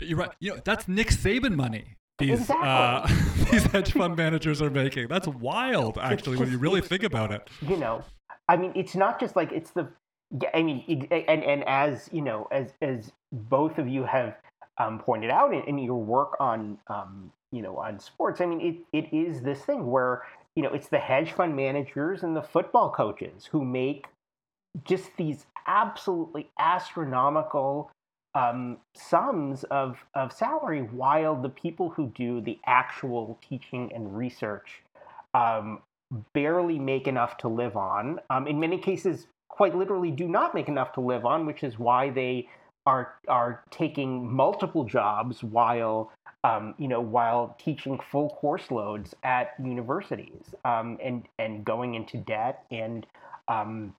You're right. You know, that's Nick Saban money. These exactly. uh, these hedge fund managers are making. That's wild, actually, when you really think about it. You know, I mean, it's not just like it's the. I mean, and and as you know, as as both of you have um, pointed out in, in, your work on um, you know on sports, I mean, it, it is this thing where you know, it's the hedge fund managers and the football coaches who make just these absolutely astronomical um, sums of, of salary, while the people who do the actual teaching and research um, barely make enough to live on. Um, in many cases, quite literally do not make enough to live on, which is why they are are taking multiple jobs while um, you know, while teaching full course loads at universities um, and and going into debt and um,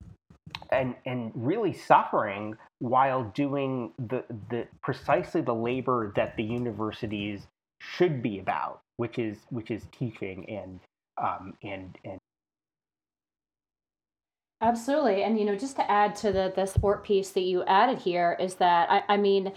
and and really suffering while doing the the precisely the labor that the universities should be about, which is which is teaching and um, and and Absolutely. And, you know, just to add to the, the sport piece that you added here is that, I, I mean,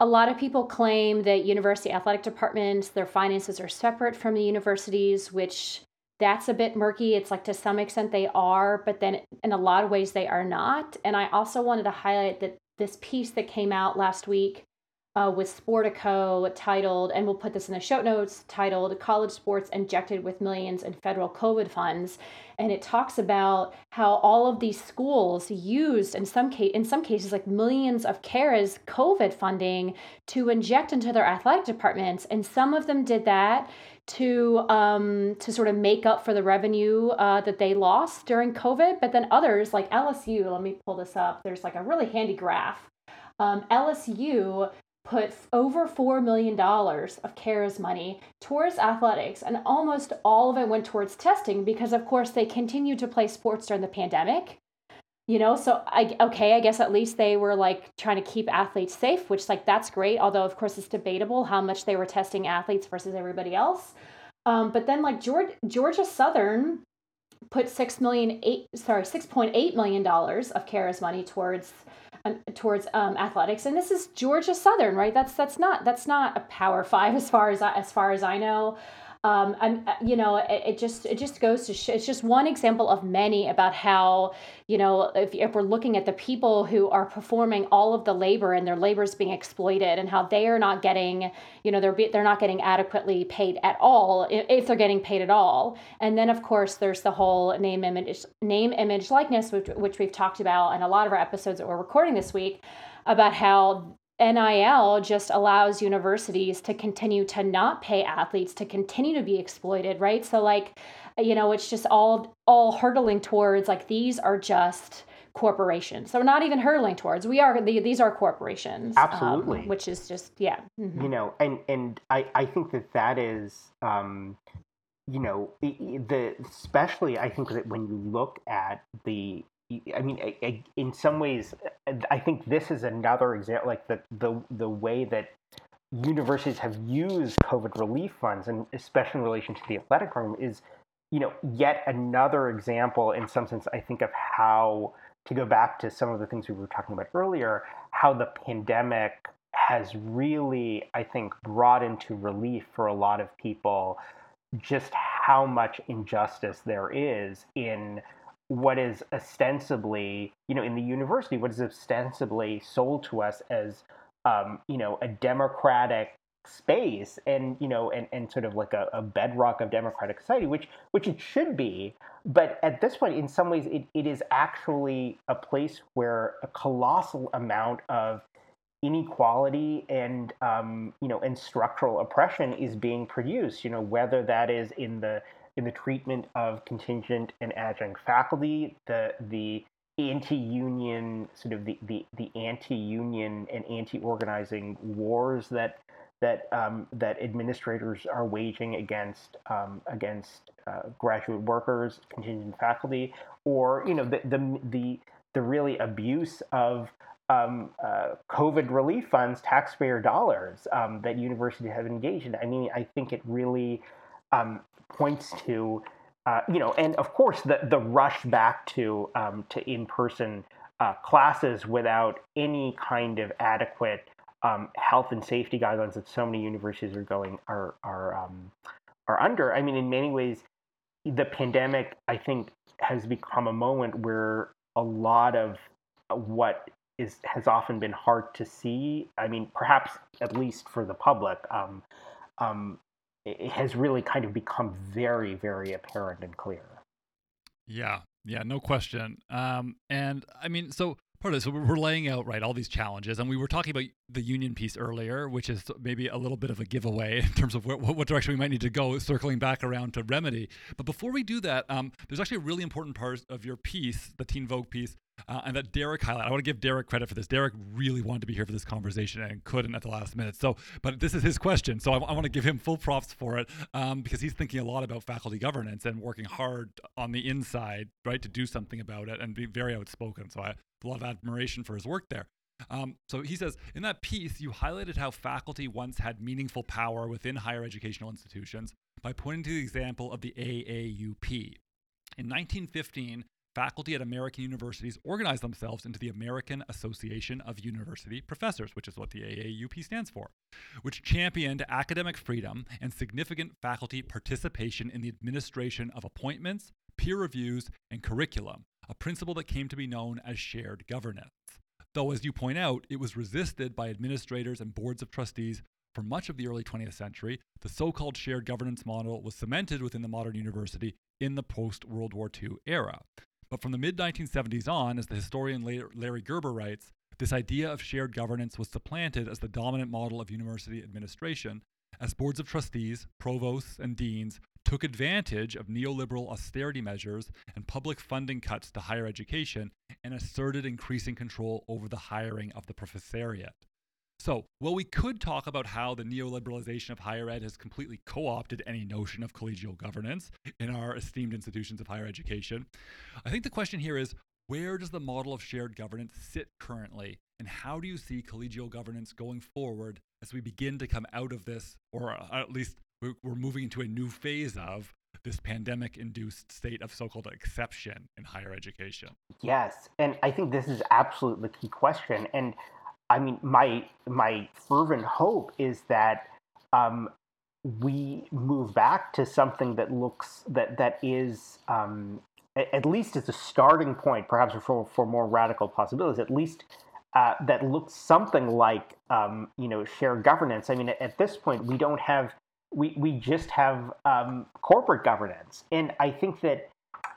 a lot of people claim that university athletic departments their finances are separate from the universities which that's a bit murky. It's like to some extent they are but then in a lot of ways they are not. And i also wanted to highlight that this piece that came out last week uh, with Sportico titled, and we'll put this in the show notes, titled College Sports Injected with Millions in Federal COVID Funds. And it talks about how all of these schools used in some case in some cases like millions of CARES COVID funding to inject into their athletic departments. And some of them did that to um, to sort of make up for the revenue uh, that they lost during COVID. But then others like LSU, let me pull this up. There's like a really handy graph. Um, LSU put over $4 million of CARES money towards athletics, and almost all of it went towards testing because, of course, they continued to play sports during the pandemic. You know, so I okay, I guess at least they were like trying to keep athletes safe, which like that's great. Although of course it's debatable how much they were testing athletes versus everybody else. Um, but then like Georgia, Georgia Southern put six million eight sorry six point eight million dollars of CARES money towards towards um, athletics, and this is Georgia Southern, right? That's that's not that's not a Power Five as far as I, as far as I know. Um, I'm, uh, you know, it, it, just it just goes to sh- it's just one example of many about how you know if, if we're looking at the people who are performing all of the labor and their labor is being exploited and how they are not getting you know they're be, they're not getting adequately paid at all if, they're getting paid at all. And then of course there's the whole name image name image likeness which, which we've talked about in a lot of our episodes that we're recording this week about how NIL just allows universities to continue to not pay athletes to continue to be exploited, right? So like, you know, it's just all all hurtling towards like these are just corporations. So we're not even hurtling towards. We are these are corporations. Um, Absolutely. Um, which is just yeah. Mm-hmm. You know, and and I I think that that is um you know the especially I think that when you look at the I mean, I, I, in some ways, I think this is another example, like the the the way that universities have used COVID relief funds, and especially in relation to the athletic room, is you know yet another example, in some sense, I think of how to go back to some of the things we were talking about earlier, how the pandemic has really, I think, brought into relief for a lot of people just how much injustice there is in what is ostensibly, you know, in the university, what is ostensibly sold to us as, um, you know, a democratic space and you know and, and sort of like a, a, bedrock of democratic society which which it should be. But at this point in some ways it, it is actually a place where a colossal amount of inequality and um, you know and structural oppression is being produced you know whether that is in the in the treatment of contingent and adjunct faculty, the the anti-union sort of the, the, the anti-union and anti-organizing wars that that um, that administrators are waging against um, against uh, graduate workers, contingent faculty, or you know the the the, the really abuse of um, uh, COVID relief funds, taxpayer dollars um, that universities have engaged in. I mean, I think it really um, points to, uh, you know, and of course the the rush back to um, to in person uh, classes without any kind of adequate um, health and safety guidelines that so many universities are going are are um, are under. I mean, in many ways, the pandemic I think has become a moment where a lot of what is has often been hard to see. I mean, perhaps at least for the public, um, um, it has really kind of become very, very apparent and clear. Yeah, yeah, no question. Um, and I mean, so part of this, so we're laying out right all these challenges, and we were talking about the union piece earlier, which is maybe a little bit of a giveaway in terms of what, what direction we might need to go, circling back around to remedy. But before we do that, um, there's actually a really important part of your piece, the Teen Vogue piece, uh, and that Derek highlighted. I want to give Derek credit for this. Derek really wanted to be here for this conversation and couldn't at the last minute. So, but this is his question, so I, I want to give him full props for it um, because he's thinking a lot about faculty governance and working hard on the inside, right, to do something about it and be very outspoken. So I a lot of admiration for his work there. Um, so he says, in that piece, you highlighted how faculty once had meaningful power within higher educational institutions by pointing to the example of the AAUP. In 1915, faculty at American universities organized themselves into the American Association of University Professors, which is what the AAUP stands for, which championed academic freedom and significant faculty participation in the administration of appointments, peer reviews, and curriculum, a principle that came to be known as shared governance. Though, as you point out, it was resisted by administrators and boards of trustees for much of the early 20th century, the so called shared governance model was cemented within the modern university in the post World War II era. But from the mid 1970s on, as the historian Larry Gerber writes, this idea of shared governance was supplanted as the dominant model of university administration, as boards of trustees, provosts, and deans took advantage of neoliberal austerity measures and public funding cuts to higher education and asserted increasing control over the hiring of the professoriate. So, while we could talk about how the neoliberalization of higher ed has completely co opted any notion of collegial governance in our esteemed institutions of higher education, I think the question here is where does the model of shared governance sit currently? And how do you see collegial governance going forward as we begin to come out of this, or uh, at least we're moving into a new phase of this pandemic induced state of so called exception in higher education? Yes. And I think this is absolutely the key question. And I mean, my my fervent hope is that um, we move back to something that looks that that is um, at least as a starting point, perhaps for for more radical possibilities, at least uh, that looks something like um, you know shared governance. I mean, at, at, this point, we don't have we we just have um, corporate governance, and I think that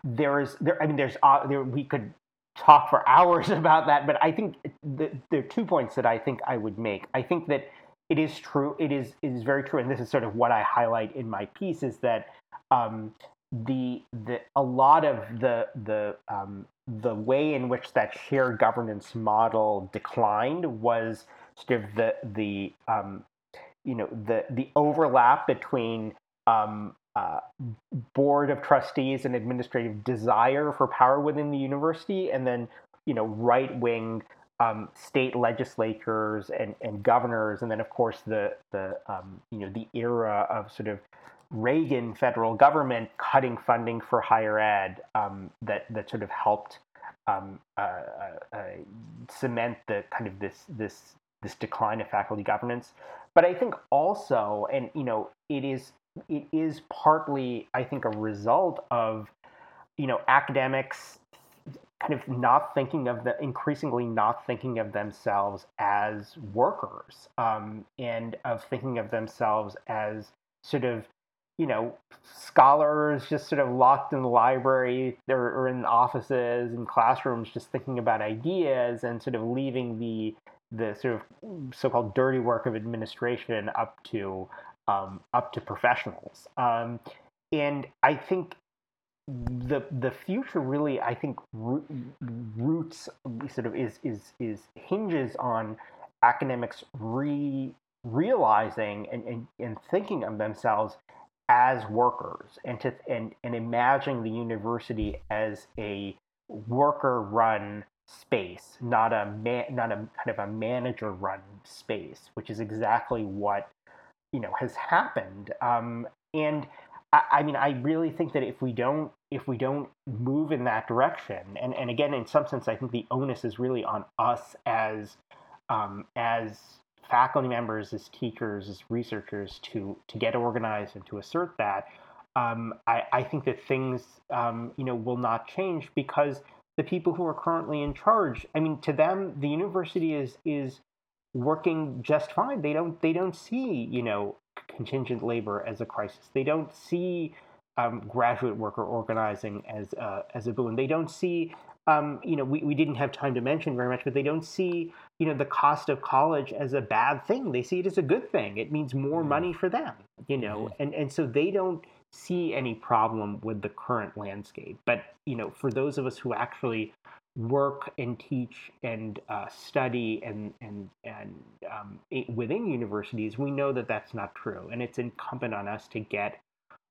there is there. I mean, there's uh, there we could talk for hours about that, but I think the, there are two points that I think I would make. I think that it is true. It is it is very true, and this is sort of what I highlight in my piece is that um, the the a lot of the the um, the way in which that shared governance model declined was sort of the the um, you know the the overlap between um, uh, board of trustees and administrative desire for power within the university, and then you know right wing um, state legislatures and, and governors, and then of course the the um, you know the era of sort of Reagan federal government cutting funding for higher ed um, that that sort of helped um, uh, uh, uh, cement the kind of this this this decline of faculty governance. But I think also, and you know, it is it is partly I think a result of you know academics kind of not thinking of the increasingly not thinking of themselves as workers um, and of thinking of themselves as sort of you know scholars just sort of locked in the library or, or in offices and classrooms just thinking about ideas and sort of leaving the the sort of so-called dirty work of administration up to um, up to professionals. Um, and I think the the future really I think roots sort of is is is hinges on academics re realizing and, and, and thinking of themselves as workers and to and, and imagining the university as a worker run space not a man, not a kind of a manager run space which is exactly what you know has happened um, and I, I mean, I really think that if we don't if we don't move in that direction, and, and again, in some sense, I think the onus is really on us as um, as faculty members, as teachers, as researchers to to get organized and to assert that. Um, I, I, think that things um, you know will not change because the people who are currently in charge. I mean, to them, the university is is working just fine. They don't they don't see you know contingent labor as a crisis. They don't see um, graduate worker organizing as uh, as a boon. They don't see, um, you know, we, we didn't have time to mention very much, but they don't see, you know, the cost of college as a bad thing. They see it as a good thing. It means more mm-hmm. money for them, you know, mm-hmm. and and so they don't see any problem with the current landscape. But you know, for those of us who actually work and teach and uh, study and and and um, within universities, we know that that's not true, and it's incumbent on us to get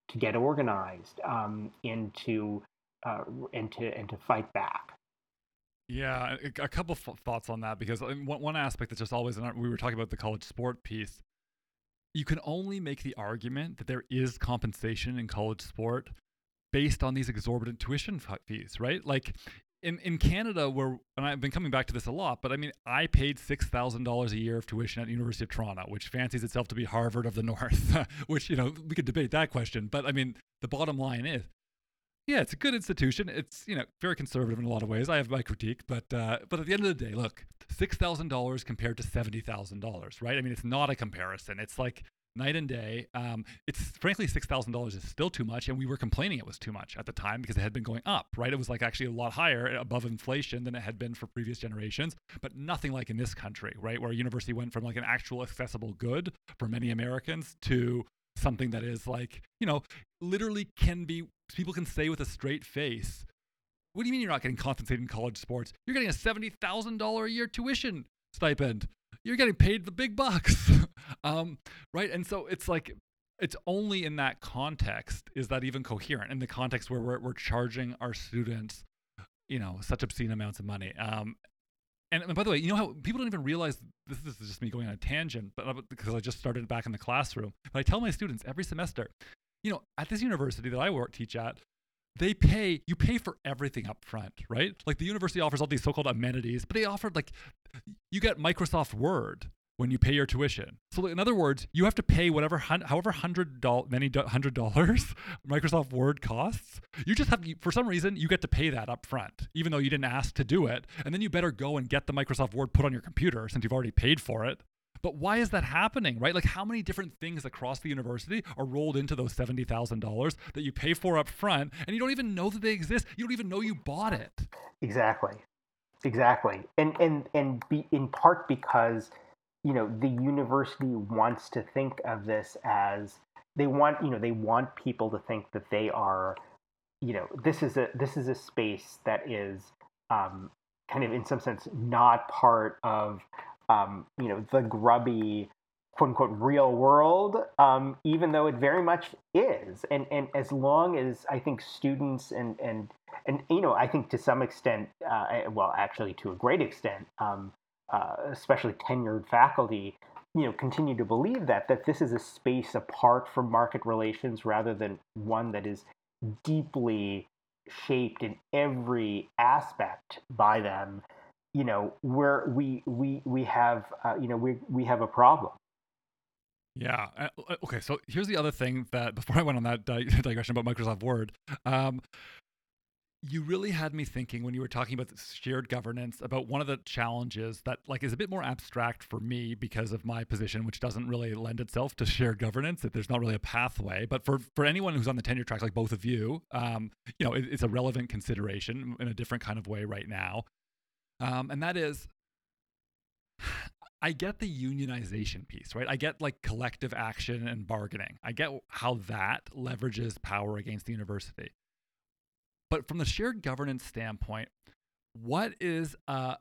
to get organized um, and to uh, and to and to fight back. Yeah, a, couple thoughts on that because one, one aspect that's just always we were talking about the college sport piece. You can only make the argument that there is compensation in college sport based on these exorbitant tuition fees, right? Like in, in Canada, where and I've been coming back to this a lot, but I mean, I paid six thousand dollars a year of tuition at the University of Toronto, which fancies itself to be Harvard of the North. which you know we could debate that question, but I mean, the bottom line is, yeah, it's a good institution. It's you know very conservative in a lot of ways. I have my critique, but uh, but at the end of the day, look, six thousand dollars compared to seventy thousand dollars, right? I mean, it's not a comparison. It's like night and day. Um, it's frankly six thousand dollars is still too much, and we were complaining it was too much at the time because it had been going up. Right, it was like actually a lot higher above inflation than it had been for previous generations, but nothing like in this country, right, where a university went from like an actual accessible good for many Americans to something that is like you know literally can be people can say with a straight face. What do you mean you're not getting compensated in college sports? You're getting a seventy thousand dollar a year tuition stipend you're getting paid the big bucks. um, right. And so it's like, it's only in that context is that even coherent in the context where we're, we're charging our students, you know, such obscene amounts of money. Um, and, and by the way, you know how people don't even realize this, this is just me going on a tangent, but uh, because I just started back in the classroom. But I tell my students every semester, you know, at this university that I work teach at, they pay you pay for everything up front right like the university offers all these so-called amenities but they offered like you get microsoft word when you pay your tuition. So in other words, you have to pay whatever however hundred dollars many hundred dollars Microsoft Word costs. You just have for some reason you get to pay that up front, even though you didn't ask to do it. And then you better go and get the Microsoft Word put on your computer since you've already paid for it. But why is that happening, right? Like how many different things across the university are rolled into those $70,000 that you pay for up front and you don't even know that they exist. You don't even know you bought it. Exactly. Exactly. And and and be in part because you know the university wants to think of this as they want you know they want people to think that they are you know this is a this is a space that is um, kind of in some sense not part of um, you know the grubby quote unquote real world um, even though it very much is and and as long as i think students and and and you know i think to some extent uh, well actually to a great extent um, uh, especially tenured faculty, you know, continue to believe that that this is a space apart from market relations rather than one that is deeply shaped in every aspect by them. You know, where we we we have uh, you know we we have a problem. Yeah. Uh, okay. So here's the other thing that before I went on that digression about Microsoft Word, um, you really had me thinking when you were talking about shared governance about one of the challenges that like is a bit more abstract for me because of my position which doesn't really lend itself to shared governance that there's not really a pathway but for for anyone who's on the tenure track like both of you um, you know it, it's a relevant consideration in a different kind of way right now um, and that is I get the unionization piece, right? I get like collective action and bargaining. I get how that leverages power against the university. But from the shared governance standpoint, what is a,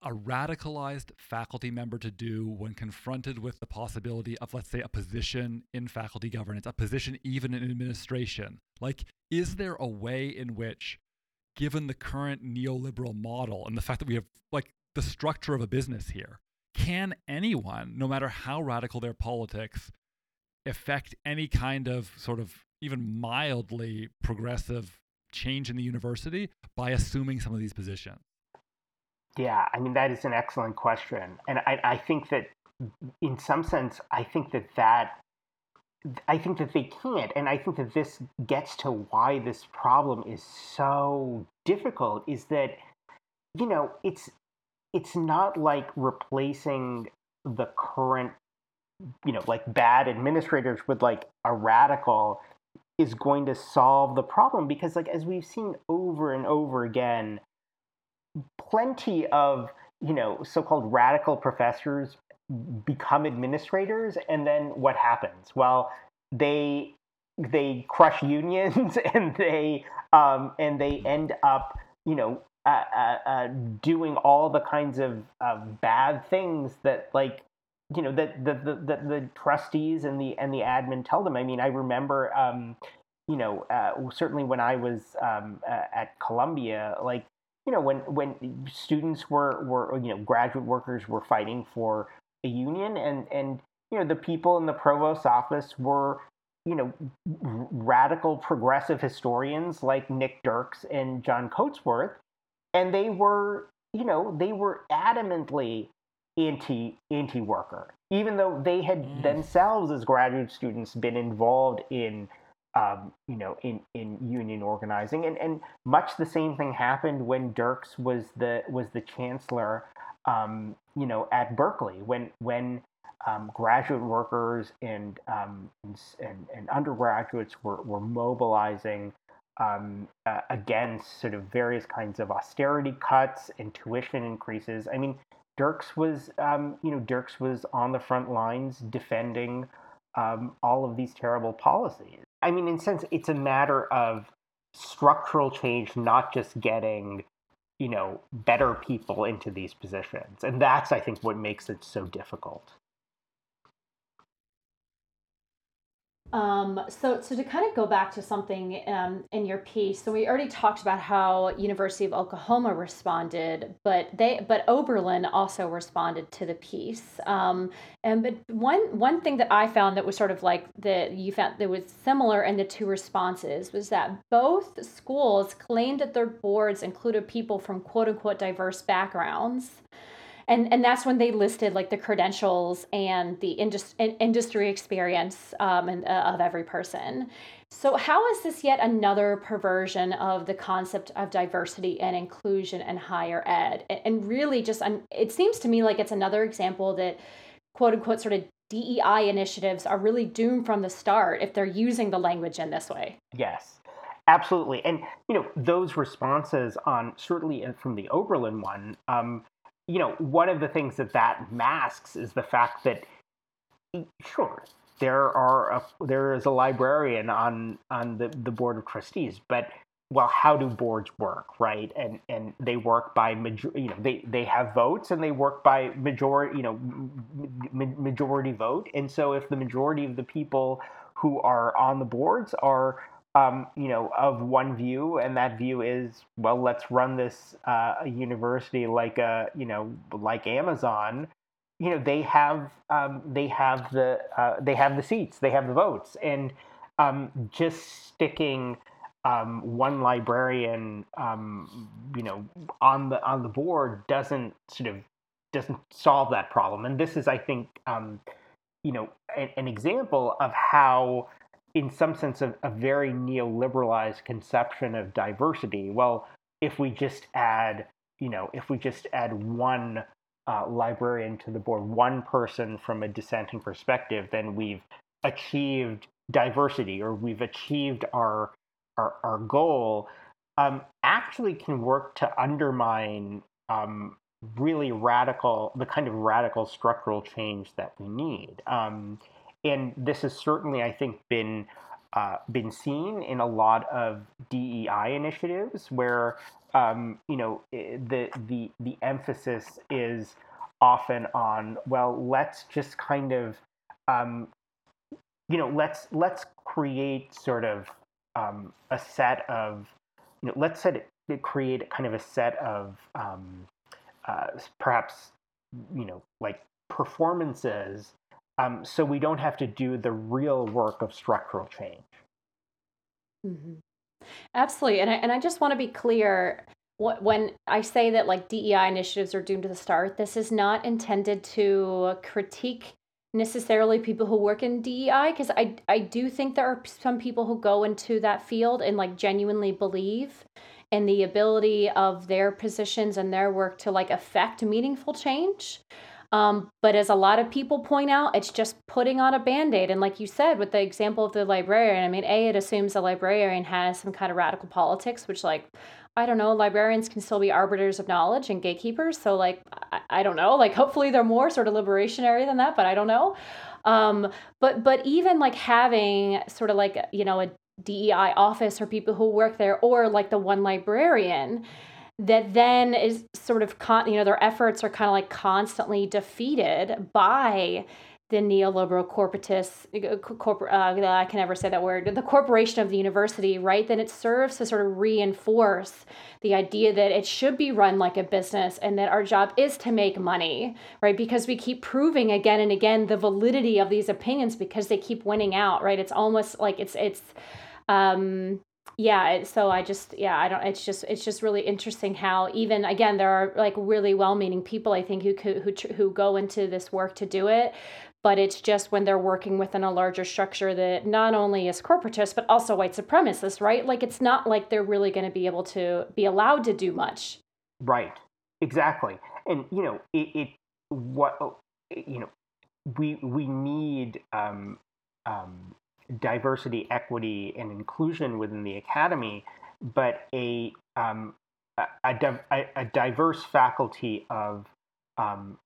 a radicalized faculty member to do when confronted with the possibility of, let's say, a position in faculty governance, a position even in administration? Like, is there a way in which, given the current neoliberal model and the fact that we have like the structure of a business here, can anyone, no matter how radical their politics, affect any kind of sort of even mildly progressive change in the university by assuming some of these positions? Yeah, I mean, that is an excellent question. And I, I think that in some sense, I think that that I think that they can't. And I think that this gets to why this problem is so difficult is that, you know, it's it's not like replacing the current, you know, like bad administrators with like a radical is going to solve the problem because like as we've seen over and over again plenty of you know so-called radical professors become administrators and then what happens well they they crush unions and they um, and they end up you know uh, uh, uh, doing all the kinds of bad things that like you know that the, the, the the trustees and the and the admin tell them. I mean, I remember, um, you know, uh, certainly when I was um, uh, at Columbia, like you know, when when students were were you know graduate workers were fighting for a union, and and you know the people in the provost's office were you know radical progressive historians like Nick Dirks and John Coatsworth, and they were you know they were adamantly anti anti worker, even though they had mm. themselves as graduate students been involved in um, you know in in union organizing, and and much the same thing happened when Dirks was the was the chancellor, um, you know, at Berkeley when when um, graduate workers and, um, and, and undergraduates were, were mobilizing um, uh, against sort of various kinds of austerity cuts and tuition increases. I mean, Dirks was, um, you know, Dirks was on the front lines defending um, all of these terrible policies. I mean, in a sense, it's a matter of structural change, not just getting, you know, better people into these positions, and that's, I think, what makes it so difficult. Um, so, so to kind of go back to something um, in your piece, so we already talked about how University of Oklahoma responded, but they, but Oberlin also responded to the piece. Um, and but one one thing that I found that was sort of like that you found that was similar in the two responses was that both schools claimed that their boards included people from quote unquote diverse backgrounds. And and that's when they listed like the credentials and the indus- industry experience um, and, uh, of every person. So how is this yet another perversion of the concept of diversity and inclusion in higher ed? And really, just it seems to me like it's another example that quote unquote sort of DEI initiatives are really doomed from the start if they're using the language in this way. Yes. Absolutely, and you know those responses on certainly from the Oberlin one, um, you know, one of the things that that masks is the fact that, sure, there are a, there is a librarian on on the, the board of trustees, but well, how do boards work, right? And and they work by major, you know, they they have votes and they work by majority, you know, ma- majority vote. And so if the majority of the people who are on the boards are um, you know, of one view, and that view is, well, let's run this uh, university like a, you know, like Amazon. You know, they have um, they have the uh, they have the seats, they have the votes, and um, just sticking um, one librarian, um, you know, on the on the board doesn't sort of doesn't solve that problem. And this is, I think, um, you know, an, an example of how in some sense, a, a very neoliberalized conception of diversity. Well, if we just add, you know, if we just add one uh, librarian to the board, one person from a dissenting perspective, then we've achieved diversity or we've achieved our our, our goal. Um, actually, can work to undermine um, really radical the kind of radical structural change that we need. Um, and this has certainly, I think, been uh, been seen in a lot of DEI initiatives where um, you know the the the emphasis is often on well, let's just kind of um, you know let's let's create sort of um, a set of you know let's set it, create kind of a set of um, uh, perhaps you know like performances um, so we don't have to do the real work of structural change. Mm-hmm. Absolutely, and I, and I just want to be clear. When I say that like DEI initiatives are doomed to the start, this is not intended to critique necessarily people who work in DEI because I I do think there are some people who go into that field and like genuinely believe in the ability of their positions and their work to like affect meaningful change. Um, but as a lot of people point out, it's just putting on a band aid. And like you said, with the example of the librarian, I mean, A, it assumes the librarian has some kind of radical politics, which, like, I don't know, librarians can still be arbiters of knowledge and gatekeepers. So, like, I, I don't know, like, hopefully they're more sort of liberationary than that, but I don't know. Um, but, but even like having sort of like, you know, a DEI office or people who work there, or like the one librarian, that then is sort of con- you know their efforts are kind of like constantly defeated by the neoliberal corporatist uh, corporate uh, I can never say that word the corporation of the university right? Then it serves to sort of reinforce the idea that it should be run like a business and that our job is to make money right? Because we keep proving again and again the validity of these opinions because they keep winning out right? It's almost like it's it's um yeah so i just yeah i don't it's just it's just really interesting how even again there are like really well-meaning people i think who who who go into this work to do it but it's just when they're working within a larger structure that not only is corporatist but also white supremacist right? Like it's not like they're really going to be able to be allowed to do much. Right. Exactly. And you know it, it what you know we we need um um diversity, equity, and inclusion within the academy, but a um, a, a, a, diverse faculty of um,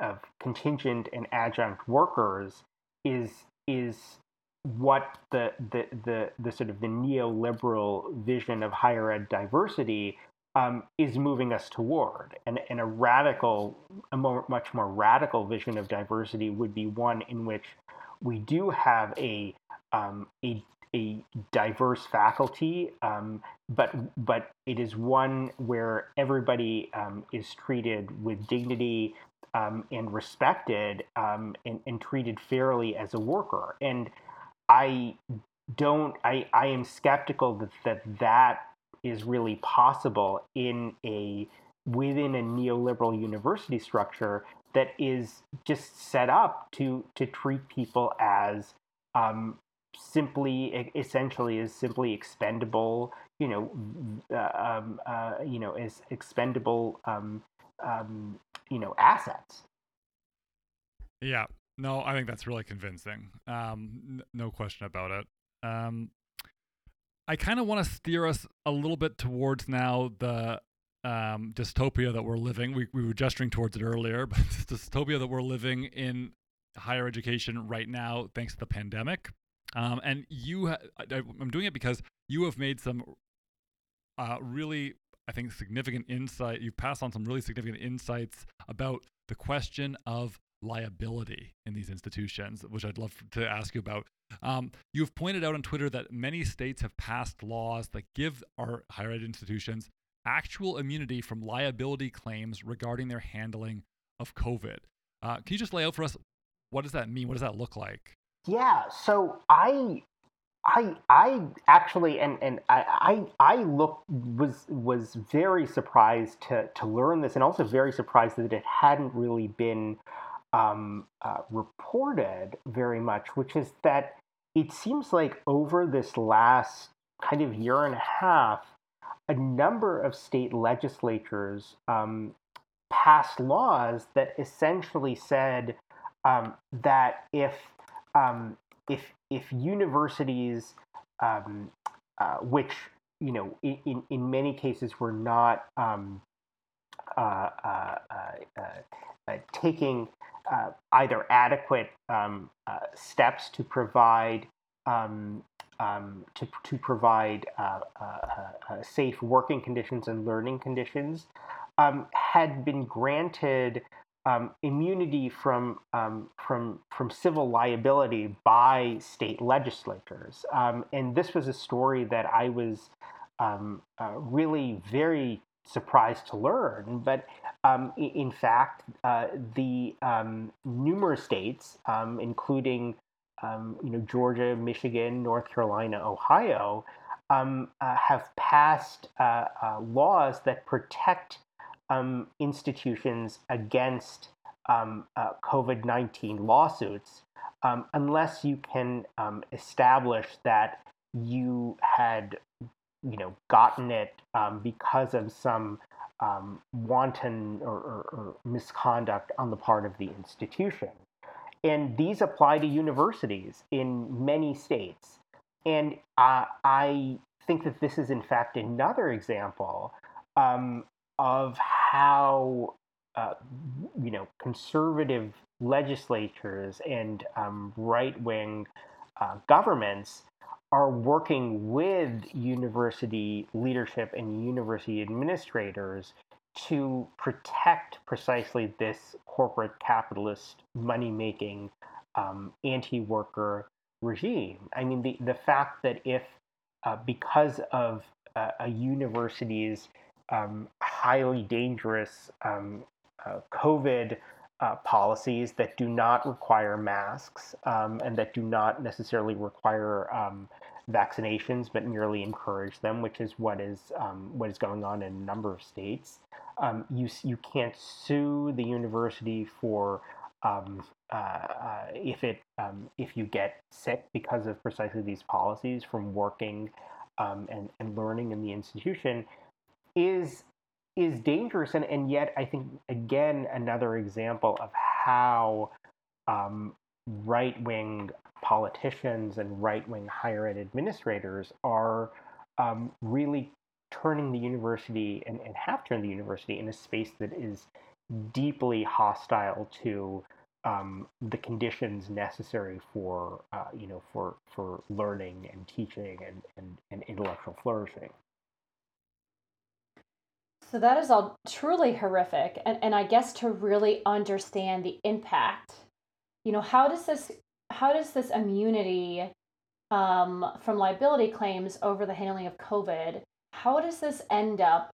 of contingent and adjunct workers is is what the, the the the sort of the neoliberal vision of higher ed diversity um, is moving us toward. And, and a radical, a more, much more radical vision of diversity would be one in which we do have a um, a, a diverse faculty, um, but but it is one where everybody um, is treated with dignity um, and respected um, and, and treated fairly as a worker. And I don't. I I am skeptical that that that is really possible in a within a neoliberal university structure that is just set up to to treat people as um, simply essentially is simply expendable you know uh, um, uh, you know as expendable um, um, you know assets yeah no i think that's really convincing um, no question about it um, i kind of want to steer us a little bit towards now the um, dystopia that we're living. We, we were gesturing towards it earlier, but dystopia that we're living in higher education right now, thanks to the pandemic. Um, and you, ha- I, am doing it because you have made some uh, really, I think, significant insight. You've passed on some really significant insights about the question of liability in these institutions, which I'd love to ask you about. Um, you've pointed out on Twitter that many states have passed laws that give our higher ed institutions actual immunity from liability claims regarding their handling of COVID. Uh, can you just lay out for us what does that mean? What does that look like? Yeah, so I I I actually and and I I, I look was was very surprised to to learn this and also very surprised that it hadn't really been um, uh, reported very much, which is that it seems like over this last kind of year and a half, a number of state legislatures um, passed laws that essentially said um, that if um, if if universities, um, uh, which you know in, in many cases were not um, uh, uh, uh, uh taking uh, either adequate um, steps to provide um, um, to, to provide safe working conditions and learning conditions had been granted um, immunity from, um, from, from civil liability by state legislatures. Um, and this was a story that I was um, uh, really very surprised to learn. But um, in fact, uh, the um, numerous states, including you know, Georgia, Michigan, North Carolina, Ohio, uh, have passed uh, uh, laws that protect um, institutions against um, uh, COVID 19 lawsuits um, unless you can um, establish that you had you know gotten it because of some wanton or, or, or misconduct on the part of the institution. And these apply to universities in many states. And uh, I think that this is, in fact, another example um, of how, uh, you know, conservative legislatures and um, right wing uh, governments are working with university leadership and university administrators to protect precisely this corporate capitalist money making um, anti worker regime. I mean, the, the fact that if, uh, because of uh, a university's um, highly dangerous um, uh, COVID uh, policies that do not require masks um, and that do not necessarily require um, vaccinations, but merely encourage them, which is what is um, what is going on in a number of states. You you can't sue the university for um, uh, uh, if it um, if you get sick because of precisely these policies from working um, and and learning in the institution is is dangerous and, and yet I think again another example of how um, right wing politicians and right wing higher ed administrators are um, really turning the university and, and have turned the university in a space that is deeply hostile to um, the conditions necessary for uh, you know for for learning and teaching and, and, and intellectual flourishing. So that is all truly horrific. And, and I guess to really understand the impact, you know, how does this how does this immunity um, from liability claims over the handling of COVID, how does this end up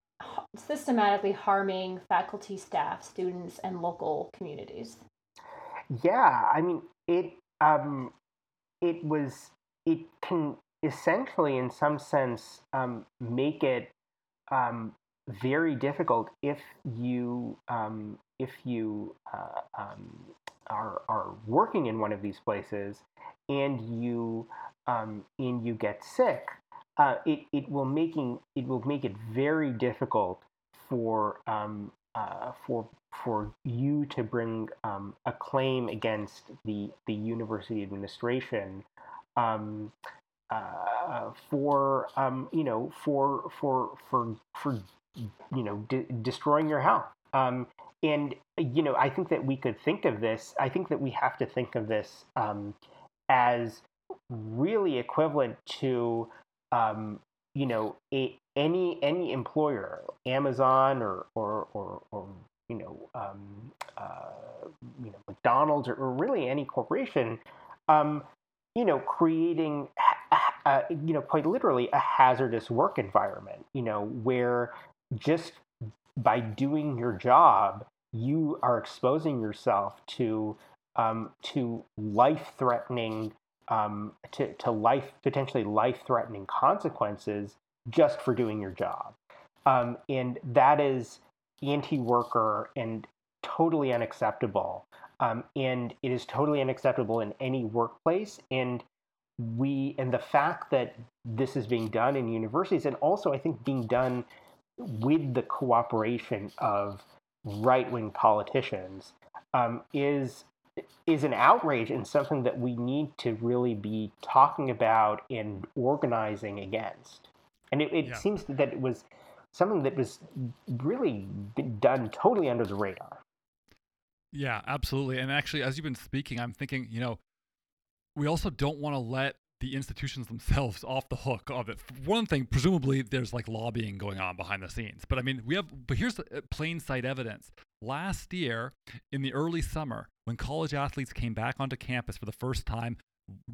systematically harming faculty, staff, students, and local communities? Yeah, I mean, it um, it was it can essentially, in some sense, um, make it um, very difficult if you um, if you uh, um, are are working in one of these places and you um, and you get sick, uh, it it will making it will make it very difficult for um, uh, for for you to bring um, a claim against the the university administration um, uh, for um, you know for for for for you know de- destroying your health. Um, and you know, I think that we could think of this. I think that we have to think of this um, as really equivalent to um, you know a, any any employer, Amazon or or or, or you know um, uh, you know McDonald's or, or really any corporation, um, you know creating uh, you know quite literally a hazardous work environment. You know where just by doing your job, you are exposing yourself to um, to life threatening um, to, to life potentially life threatening consequences just for doing your job. Um, and that is anti worker and totally unacceptable. Um, and it is totally unacceptable in any workplace. And we, and the fact that this is being done in universities and also I think being done with the cooperation of right wing politicians um, is is an outrage and something that we need to really be talking about and organizing against. And it, it yeah. seems that it was something that was really done totally under the radar. Yeah, absolutely. And actually, as you've been speaking, I'm thinking, you know, we also don't want to let the institutions themselves off the hook of it. One thing, presumably, there's like lobbying going on behind the scenes. But I mean, we have, but here's uh, plain sight evidence. Last year, in the early summer, when college athletes came back onto campus for the first time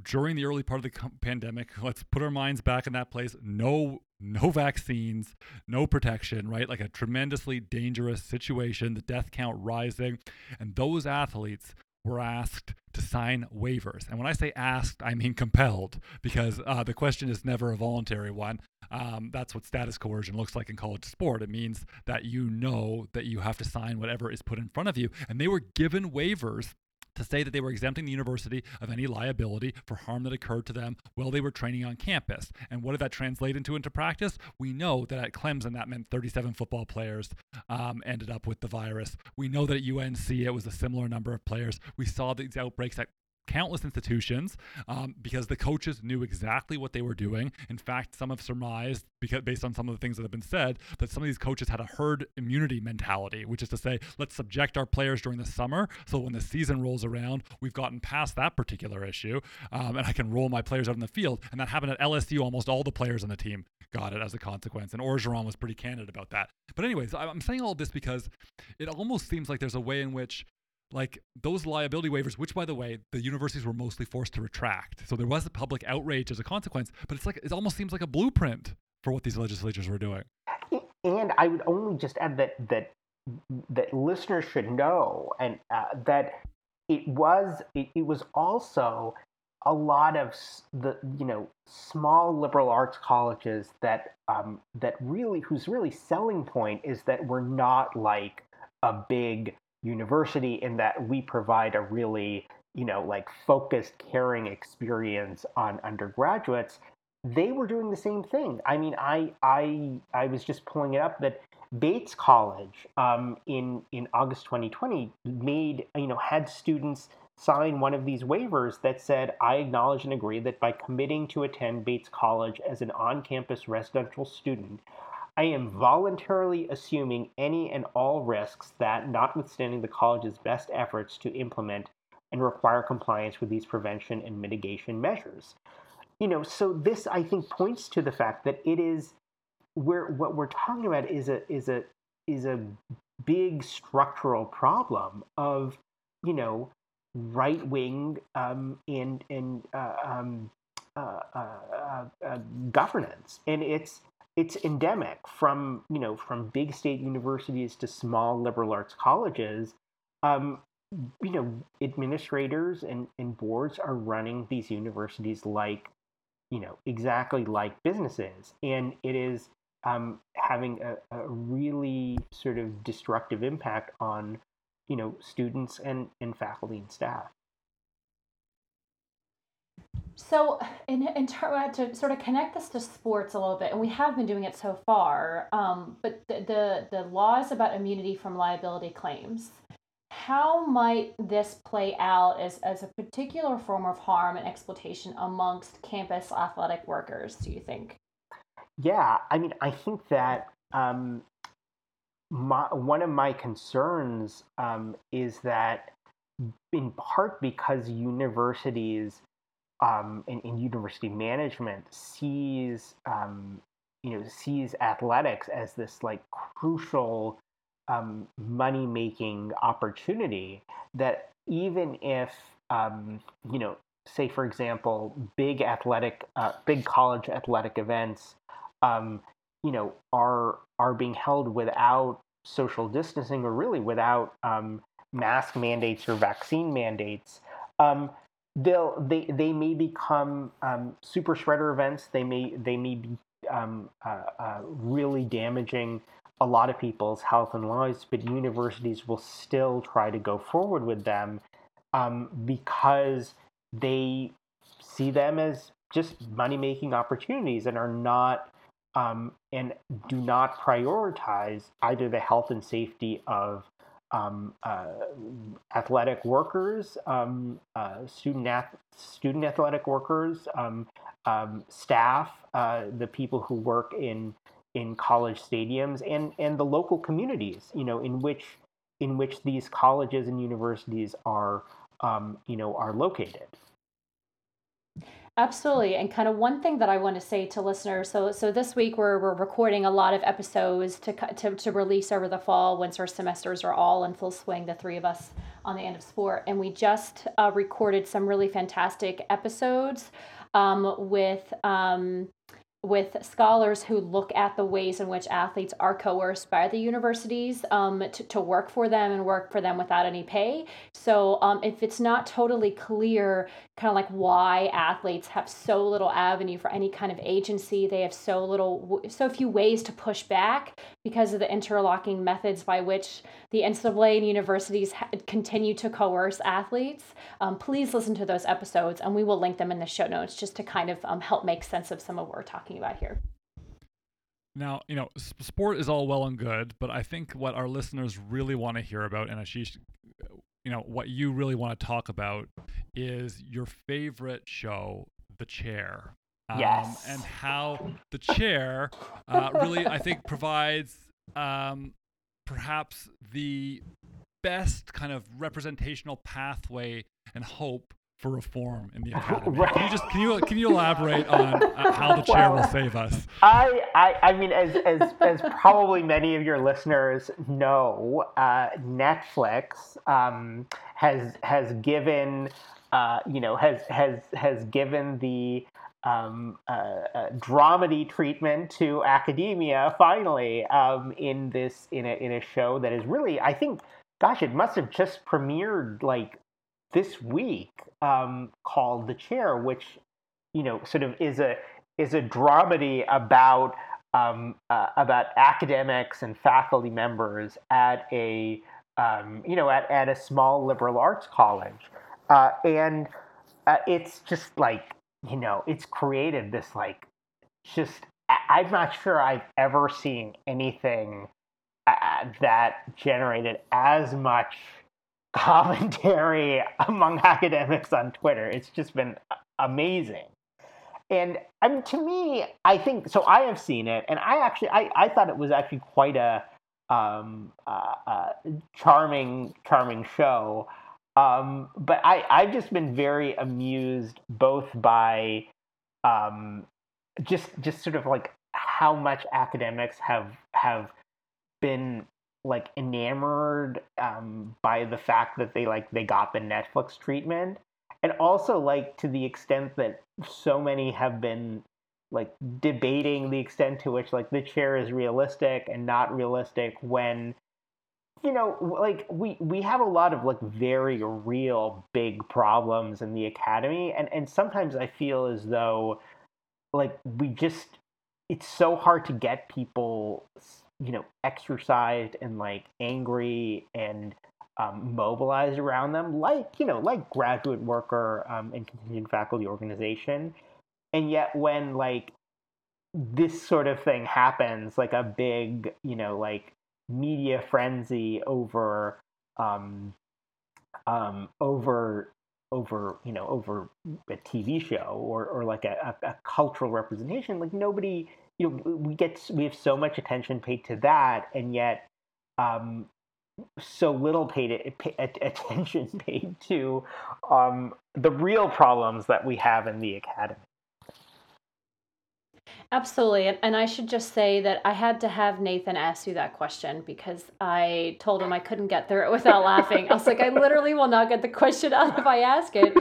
during the early part of the pandemic, let's put our minds back in that place. No, no vaccines, no protection, right? Like a tremendously dangerous situation, the death count rising. And those athletes were asked to sign waivers. And when I say asked, I mean compelled, because uh, the question is never a voluntary one. Um, that's what status coercion looks like in college sport. It means that you know that you have to sign whatever is put in front of you. And they were given waivers to say that they were exempting the university of any liability for harm that occurred to them while they were training on campus. And what did that translate into into practice? We know that at Clemson that meant 37 football players um, ended up with the virus. We know that at UNC it was a similar number of players. We saw these outbreaks at countless institutions um, because the coaches knew exactly what they were doing. In fact, some have surmised, because based on some of the things that have been said, that some of these coaches had a herd immunity mentality, which is to say, let's subject our players during the summer, so when the season rolls around, we've gotten past that particular issue, um, and I can roll my players out in the field. And that happened at LSU. Almost all the players on the team got it as a consequence, and Orgeron was pretty candid about that. But anyways, I'm saying all this because it almost seems like there's a way in which like those liability waivers, which by the way, the universities were mostly forced to retract. So there was a public outrage as a consequence, but it's like it almost seems like a blueprint for what these legislatures were doing. And I would only just add that that that listeners should know and uh, that it was it, it was also a lot of the you know small liberal arts colleges that um, that really whose really selling point is that we're not like a big university in that we provide a really you know like focused caring experience on undergraduates they were doing the same thing. I mean i i i was just pulling it up that bates college um, in in august 2020 made you know had students sign one of these waivers that said i acknowledge and agree that by committing to attend bates college as an on-campus residential student I am voluntarily assuming any and all risks that, notwithstanding the college's best efforts to implement and require compliance with these prevention and mitigation measures. You know, so this I think points to the fact that it is where what we're talking about is a is a is a big structural problem of you know right wing um, and and uh, um, uh, uh, uh, governance, and it's it's endemic from you know from big state universities to small liberal arts colleges um, you know administrators and, and boards are running these universities like you know exactly like businesses and it is um, having a, a really sort of destructive impact on you know students and, and faculty and staff. So, in, in ter- to sort of connect this to sports a little bit, and we have been doing it so far, um, but the, the, the laws about immunity from liability claims, how might this play out as, as a particular form of harm and exploitation amongst campus athletic workers, do you think? Yeah, I mean, I think that um, my, one of my concerns um, is that, in part because universities um, in, in, university management sees um, you know sees athletics as this like crucial um, money making opportunity that even if um, you know say for example big athletic uh, big college athletic events um, you know are are being held without social distancing or really without um, mask mandates or vaccine mandates they'll they they may become um, super spreader events. They may they may be um, uh, uh, really damaging a lot of people's health and lives, but universities will still try to go forward with them um, because they see them as just money making opportunities and are not um, and do not prioritize either the health and safety of um, uh, athletic workers, um, uh, student ath- student athletic workers, um, um staff, uh, the people who work in in college stadiums, and and the local communities, you know, in which in which these colleges and universities are, um, you know, are located. Absolutely. And kind of one thing that I want to say to listeners so so this week we're, we're recording a lot of episodes to, to, to release over the fall once our semesters are all in full swing, the three of us on the end of sport. And we just uh, recorded some really fantastic episodes um, with um, with scholars who look at the ways in which athletes are coerced by the universities um, to, to work for them and work for them without any pay. So, um, if it's not totally clear, kind of like why athletes have so little avenue for any kind of agency, they have so little, so few ways to push back because of the interlocking methods by which the NCAA and universities ha- continue to coerce athletes. Um, please listen to those episodes, and we will link them in the show notes just to kind of um, help make sense of some of what we're talking talking about here. Now, you know, sport is all well and good, but I think what our listeners really want to hear about, and Asheesh, you know, what you really want to talk about is your favorite show, The Chair. Um, yes. And how The Chair uh, really, I think, provides um, perhaps the best kind of representational pathway and hope for reform in the academy. Right. Can you just can you can you elaborate on uh, how the chair well, will save us? I, I I mean, as as as probably many of your listeners know, uh, Netflix um, has has given uh, you know has has has given the um, uh, uh, dramedy treatment to academia finally um, in this in a in a show that is really I think gosh it must have just premiered like this week um, called The Chair, which you know sort of is a is a dramedy about um, uh, about academics and faculty members at a um, you know at, at a small liberal arts college, uh, and uh, it's just like you know it's created this like just I'm not sure I've ever seen anything uh, that generated as much commentary among academics on Twitter. It's just been amazing. And I mean, to me, I think so. I have seen it, and I actually, I, I thought it was actually quite a um, uh, uh, charming, charming show. Um, but I, I've just been very amused both by um, just, just sort of like how much academics have have been like enamored um, by the fact that they like they got the Netflix treatment, and also like to the extent that so many have been like debating the extent to which like the chair is realistic and not realistic when you know like we we have a lot of like very real big problems in the academy. And and sometimes i feel as though like we just it's so hard to get people you know exercised and like angry and um, mobilized around them like you know like graduate worker um, and contingent faculty organization and yet when like this sort of thing happens like a big you know like media frenzy over um, um, over over you know over a TV show or or like a, a, a, cultural representation. Like nobody, you know, we get we have so much attention paid to that, and yet um, so little paid attention paid to um, the real problems that we have in the academy. Absolutely. And I should just say that I had to have Nathan ask you that question because I told him I couldn't get through it without laughing. I was like, I literally will not get the question out if I ask it.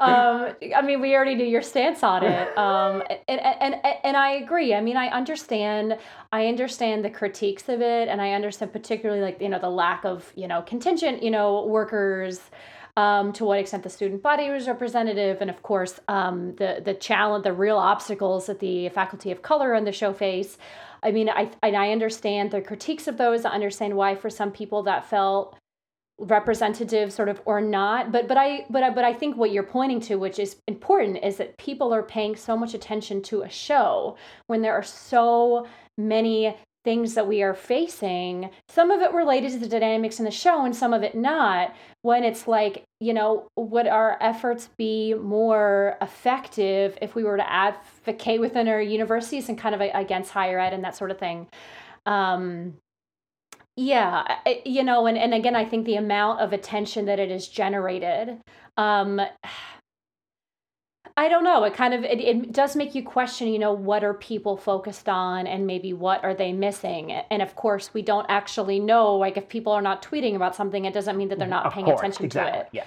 Um, I mean, we already knew your stance on it. Um, and, and, and I agree. I mean, I understand, I understand the critiques of it. And I understand particularly like, you know, the lack of, you know, contingent, you know, workers, um, to what extent the student body was representative, and of course um, the the challenge, the real obstacles that the faculty of color on the show face. I mean, I and I understand the critiques of those. I understand why for some people that felt representative sort of or not but but i but I, but i think what you're pointing to which is important is that people are paying so much attention to a show when there are so many things that we are facing, some of it related to the dynamics in the show and some of it not, when it's like, you know, would our efforts be more effective if we were to advocate within our universities and kind of against higher ed and that sort of thing? Um, yeah, you know, and, and again, I think the amount of attention that it has generated. Um, I don't know. It kind of it, it does make you question, you know, what are people focused on and maybe what are they missing? And of course, we don't actually know like if people are not tweeting about something, it doesn't mean that they're not of paying course, attention exactly. to it. Yes.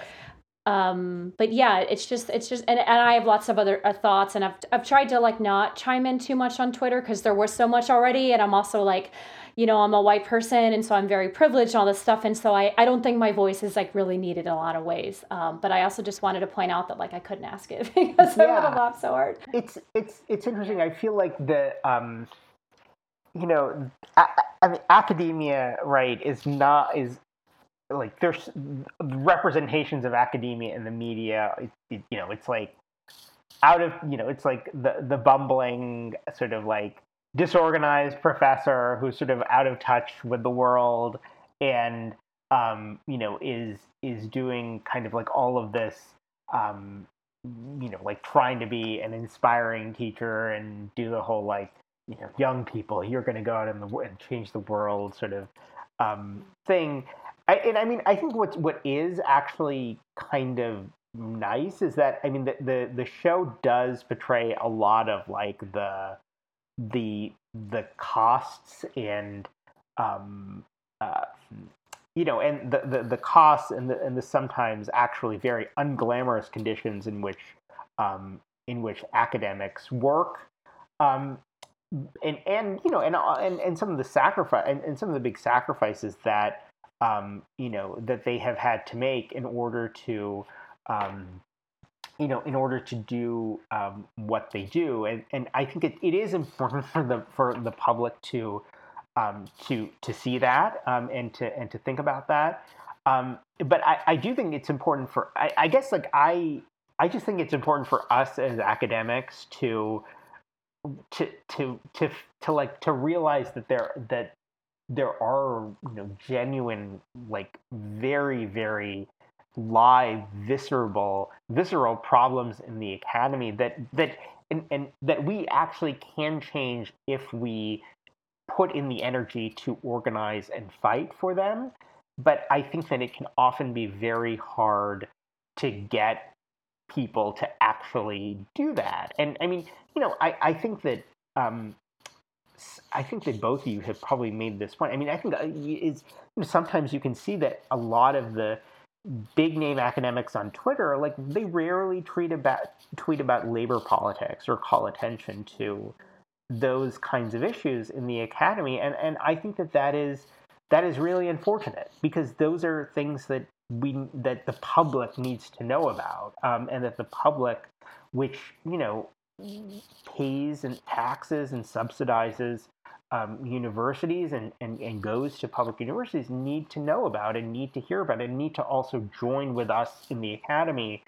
Um, but yeah, it's just it's just and, and I have lots of other uh, thoughts and I've I've tried to like not chime in too much on Twitter because there was so much already and I'm also like you know, I'm a white person and so I'm very privileged and all this stuff. And so I, I don't think my voice is like really needed in a lot of ways. Um, but I also just wanted to point out that like I couldn't ask it because yeah. I would have laughed so hard. It's, it's, it's interesting. I feel like the, um, you know, I mean, academia, right, is not, is, like there's representations of academia in the media. It, it, you know, it's like out of you know, it's like the the bumbling sort of like disorganized professor who's sort of out of touch with the world and um, you know is is doing kind of like all of this um, you know like trying to be an inspiring teacher and do the whole like you know young people you're going to go out in the and change the world sort of um, thing. I, and I mean I think what's what is actually kind of nice is that I mean the the, the show does portray a lot of like the the the costs and um, uh, you know, and the, the, the costs and the and the sometimes actually very unglamorous conditions in which um, in which academics work, um, and and you know, and and, and some of the sacrifice and, and some of the big sacrifices that um, you know that they have had to make in order to um, you know, in order to do um, what they do. And, and I think it, it is important for the for the public to um, to to see that um, and to and to think about that. Um, but I, I do think it's important for I, I guess like I I just think it's important for us as academics to to to to to like to realize that there that there are you know genuine like very very live visceral visceral problems in the academy that that and, and that we actually can change if we put in the energy to organize and fight for them but i think that it can often be very hard to get people to actually do that and i mean you know i, I think that um, I think that both of you have probably made this point. I mean, I think uh, is sometimes you can see that a lot of the big name academics on Twitter, like they rarely tweet about tweet about labor politics or call attention to those kinds of issues in the academy, and and I think that that is that is really unfortunate because those are things that we that the public needs to know about, um, and that the public, which you know pays and taxes and subsidizes um, universities and, and, and goes to public universities need to know about and need to hear about and need to also join with us in the academy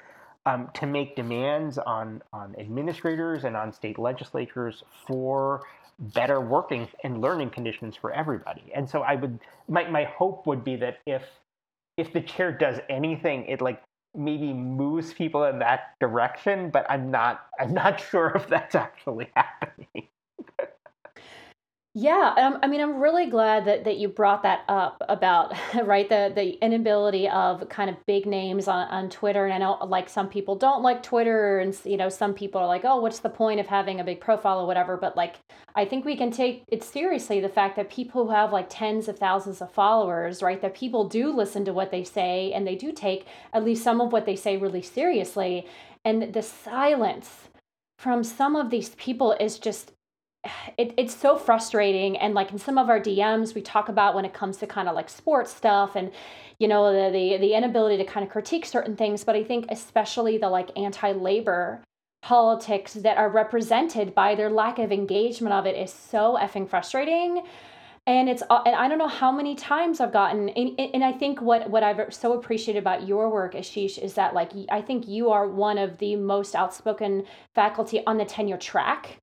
um, to make demands on, on administrators and on state legislatures for better working and learning conditions for everybody. And so I would my, my hope would be that if if the chair does anything, it like maybe moves people in that direction, but I'm not I'm not sure if that's actually happening. Yeah, um, I mean, I'm really glad that, that you brought that up about right the the inability of kind of big names on, on Twitter, and I know like some people don't like Twitter, and you know some people are like, oh, what's the point of having a big profile or whatever? But like, I think we can take it seriously the fact that people who have like tens of thousands of followers, right, that people do listen to what they say and they do take at least some of what they say really seriously, and the silence from some of these people is just it, it's so frustrating. And like in some of our dms we talk about when it comes to kind of like sports stuff and you know the, the the inability to kind of critique certain things. But i think especially the like anti-labor politics that are represented by their lack of engagement of it is so effing frustrating. And it's uh, and i don't know how many times i've gotten and, and i think what what i've so appreciated about your work Asheesh is that like i think you are one of the most outspoken faculty on the tenure track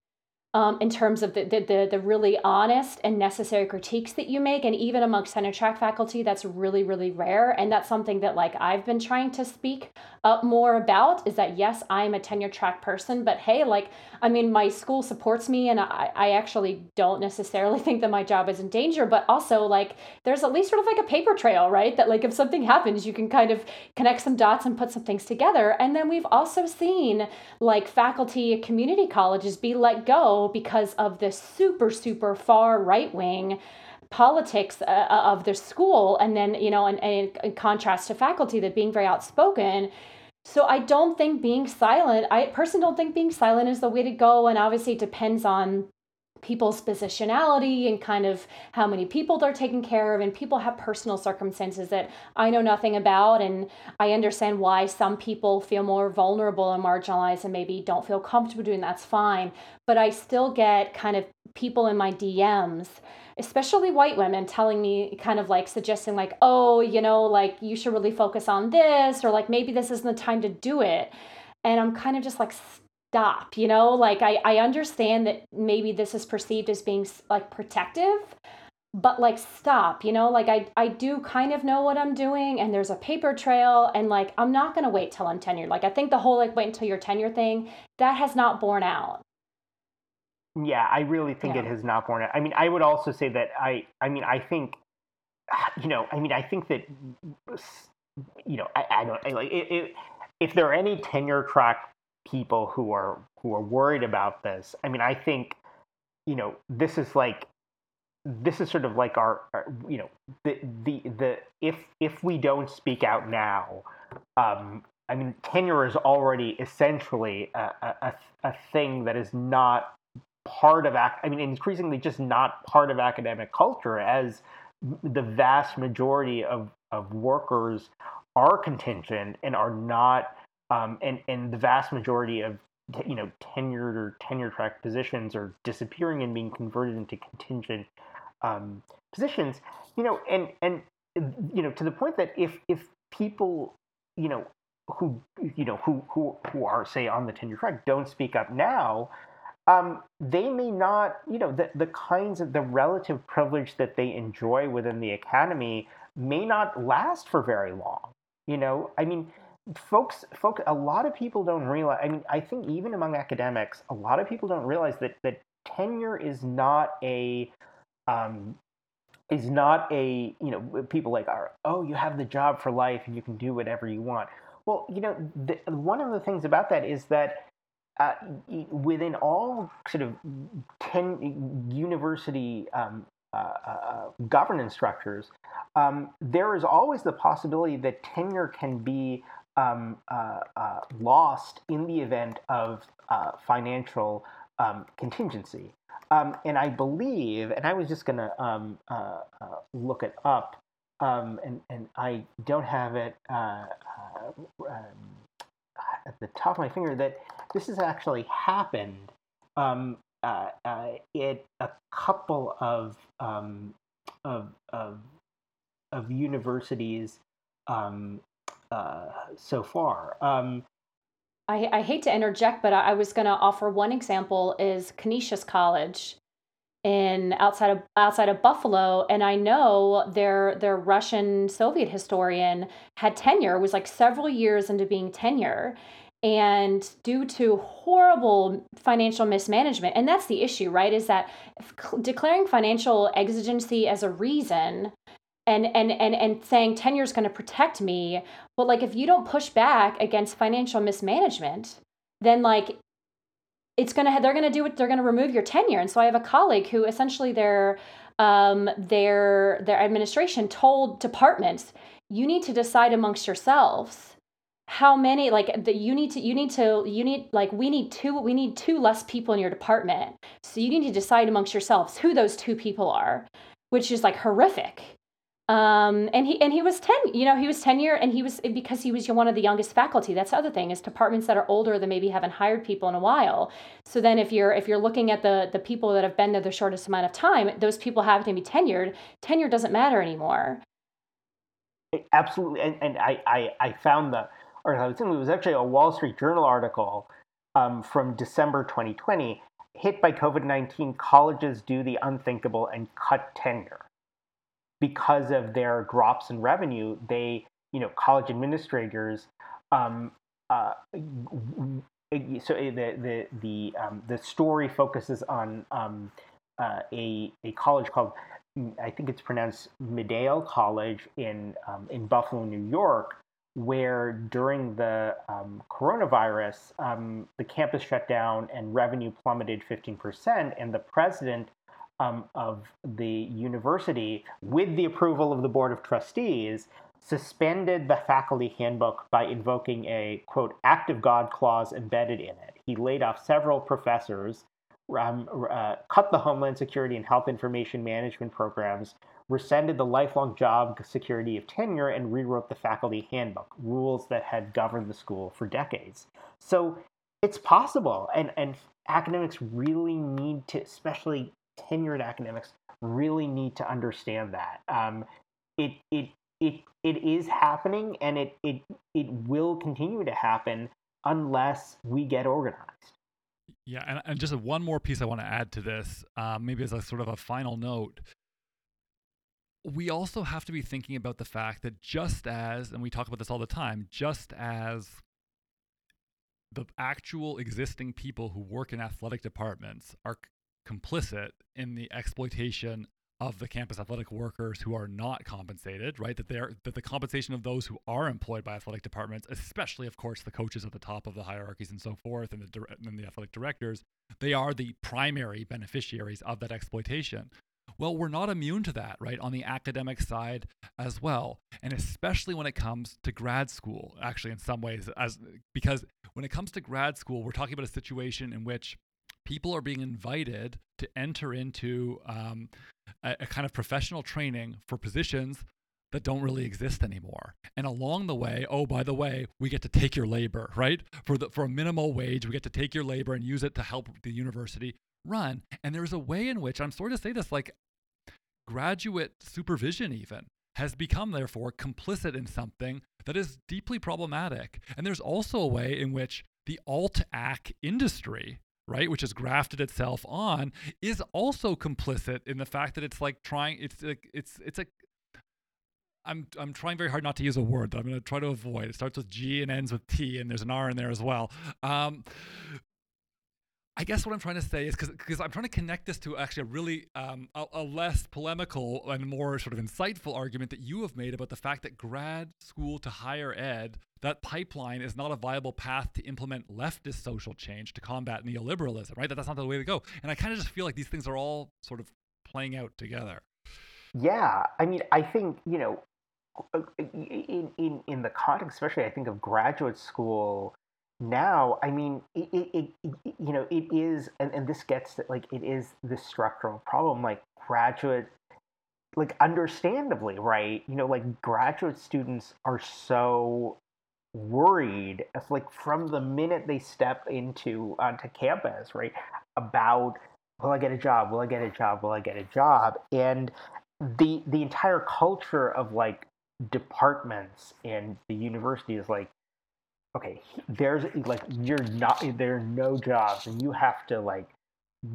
um, in terms of the, the, the, really honest and necessary critiques that you make. And even amongst tenure track faculty, that's really, really rare. And that's something that like I've been trying to speak up more about is that yes, I'm a tenure track person, but hey, like, I mean, my school supports me and I, I actually don't necessarily think that my job is in danger, but also like there's at least sort of like a paper trail, right? That like if something happens, you can kind of connect some dots and put some things together. And then we've also seen like faculty at community colleges be let go because of this super, super far right wing politics uh, uh, of the school and then you know and, in contrast to faculty that being very outspoken. So i don't think being silent i personally don't think being silent is the way to go and obviously it depends on people's positionality and kind of how many people they're taking care of and people have personal circumstances that I know nothing about and I understand why some people feel more vulnerable and marginalized and maybe don't feel comfortable doing that's fine. But I still get kind of people in my DMs especially white women telling me kind of like suggesting like oh you know like you should really focus on this or like maybe this isn't the time to do it. And I'm kind of just like stop you know? Like I, I understand that maybe this is perceived as being like protective but like stop you know? Like I, I do kind of know what i'm doing and there's a paper trail and like i'm not going to wait till i'm tenured. Like i think the whole like wait until you're tenure thing that has not borne out yeah i really think yeah. it has not borne out i mean i would also say that i i mean i think you know i mean i think that you know i, I don't I, like it, it, if there are any tenure track people who are who are worried about this. I mean, I think you know this is like this is sort of like our, our you know the the the if if we don't speak out now, um, I mean, tenure is already essentially a, a, a thing that is not part of I mean, increasingly just not part of academic culture as the vast majority of, of workers are contingent and are not um, and and the vast majority of you know tenured or tenure track positions are disappearing and being converted into contingent um, positions. You know, and and you know to the point that if if people you know who you know who who who are say on the tenure track don't speak up now. Um, they may not, you know, the, the kinds of the relative privilege that they enjoy within the academy may not last for very long. You know, I mean, folks folk a lot of people don't realize i mean i think even among academics a lot of people don't realize that that tenure is not a um, is not a you know people like are oh you have the job for life and you can do whatever you want well you know the, one of the things about that is that uh, within all sort of ten university um, uh, uh, governance structures, um, there is always the possibility that tenure can be um, uh, uh, lost in the event of financial um, contingency. Um, and I believe, and I was just going to um, look it up, and, and I don't have it at the top of my finger, that this has actually happened um, uh, uh, at a couple of um, of, of of universities um, uh, so far. Um, I, I, hate to interject, but I, I was going to offer one example is Canisius College in outside of outside of Buffalo, and I know their their Russian Soviet historian had tenure was like several years into being tenure, and due to horrible financial mismanagement, and that's the issue, right? Is that declaring financial exigency as a reason and and and and saying tenure is going to protect me but like if you don't push back against financial mismanagement then like it's going to they're going to do it they're going to remove your tenure and so i have a colleague who essentially their um, their their administration told departments you need to decide amongst yourselves how many like the you need to you need to you need like we need two we need two less people in your department so you need to decide amongst yourselves who those two people are which is like horrific um, and he and he was ten. You know, he was tenure, and he was because he was one of the youngest faculty. That's the other thing is departments that are older that maybe haven't hired people in a while. So then, if you're if you're looking at the the people that have been there the shortest amount of time, those people have to be tenured. Tenure doesn't matter anymore. Absolutely, and, and I, I I found the or I was thinking it was actually a Wall Street Journal article um, from December 2020. Hit by COVID 19, colleges do the unthinkable and cut tenure because of their drops in revenue, they, you know, college administrators, um, uh, so the the the um, the story focuses on um, uh, a a college called I think it's pronounced Medaille College in um, in Buffalo, New York, where during the um, coronavirus, um, the campus shut down and revenue plummeted 15%, and the president um, of the university, with the approval of the Board of Trustees, suspended the faculty handbook by invoking a quote act of God clause embedded in it. He laid off several professors, um, uh, cut the Homeland Security and Health Information Management programs, rescinded the lifelong job security of tenure, and rewrote the faculty handbook, rules that had governed the school for decades. So it's possible, and, and academics really need to, especially tenured academics really need to understand that. Um, it, it, it, it is happening and it, it, it will continue to happen unless we get organized. Yeah, and, and just one more piece I want to add to this, um, maybe as a sort of a final note. We also have to be thinking about the fact that just as, and we talk about this all the time, just as the actual existing people who work in athletic departments are complicit in the exploitation of the campus athletic workers who are not compensated, right? That they're that the compensation of those who are employed by athletic departments, especially of course the coaches at the top of the hierarchies and so forth, and the and the athletic directors, they are the primary beneficiaries of that exploitation. Well, we're not immune to that, right? On the academic side as well, and especially when it comes to grad school. Actually, in some ways, as because when it comes to grad school, we're talking about a situation in which people are being invited to enter into um, a, a kind of professional training for positions that don't really exist anymore. And along the way, oh by the way, we get to take your labor, right? For the for a minimal wage, we get to take your labor and use it to help the university run. And there's a way in which I'm sorry to say this like graduate supervision even has become therefore complicit in something that is deeply problematic. And there's also a way in which the alt ac industry right, which has grafted itself on, is also complicit in the fact that it's like trying. It's like it's it's a. I'm I'm trying very hard not to use a word that I'm going to try to avoid. It starts with G and ends with T, and there's an R in there as well. Um, I guess what I'm trying to say is because I'm trying to connect this to actually a really um, a, a, less polemical and more sort of insightful argument that you have made about the fact that grad school to higher ed that pipeline is not a viable path to implement leftist social change to combat neoliberalism, right? That that's not the way to go. And I kind of just feel like these things are all sort of playing out together. Yeah, I mean, I think you know, uh, in in in the context, especially I think of graduate school now. I mean, it, it, it you know, it is, and, and this gets like it is the structural problem. Like graduate like understandably right you know like graduate students are so worried, like from the minute they step into onto campus, right, about will I get a job? Will I get a job? Will I get a job? And the the entire culture of like departments and the university is like okay there's like you're not there are no jobs and you have to like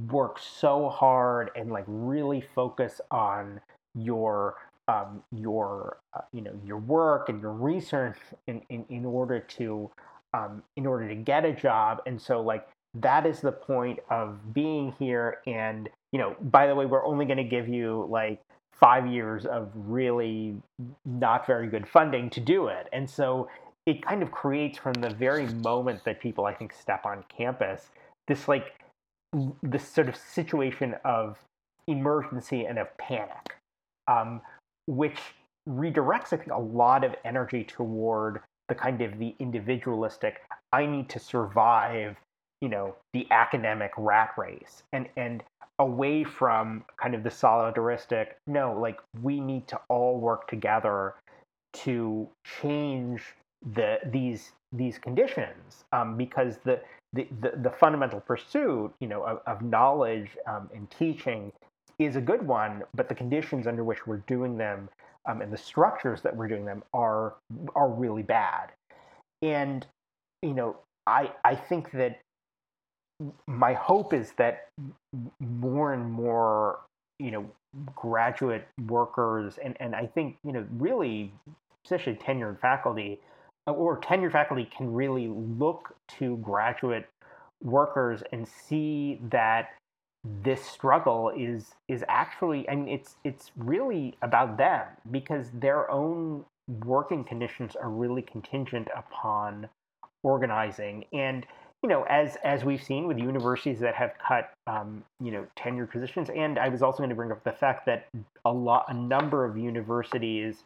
work so hard and like really focus on your um, your uh, you know your work and your research in, in, in order to um, in order to get a job. And so like that is the point of being here. And you know by the way we're only going to give you like five years of really not very good funding to do it. And so it kind of creates from the very moment that people i think step on campus this like this sort of situation of emergency and of panic um, which redirects I think a lot of energy toward the kind of the individualistic I need to survive, you know, the academic rat race and and away from kind of the solidaristic no, like we need to all work together to change the these these conditions um, because the, the, the the fundamental pursuit you know of, of knowledge um, and teaching is a good one, but the conditions under which we're doing them um, and the structures that we're doing them are are really bad. And you know, I I think that my hope is that more and more you know graduate workers and and I think you know really especially tenured faculty or tenured faculty can really look to graduate workers and see that this struggle is is actually I mean it's it's really about them because their own working conditions are really contingent upon organizing. And you know as as we've seen with universities that have cut um, you know tenured positions and I was also going to bring up the fact that a lot a number of universities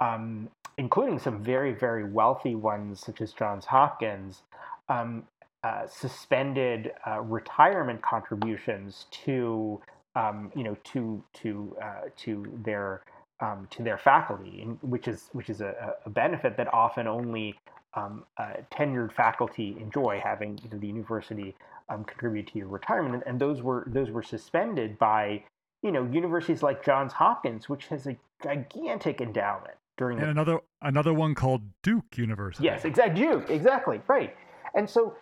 um, including some very very wealthy ones such as Johns Hopkins um, uh, suspended uh, retirement contributions to um, you know to to uh, to their um, to their faculty, which is which is a, a benefit that often only um, uh, tenured faculty enjoy having you know, the university um, contribute to your retirement, and, and those were those were suspended by you know universities like Johns Hopkins, which has a gigantic endowment during and the... another another one called Duke University. Yes, exactly. Duke, exactly right. And so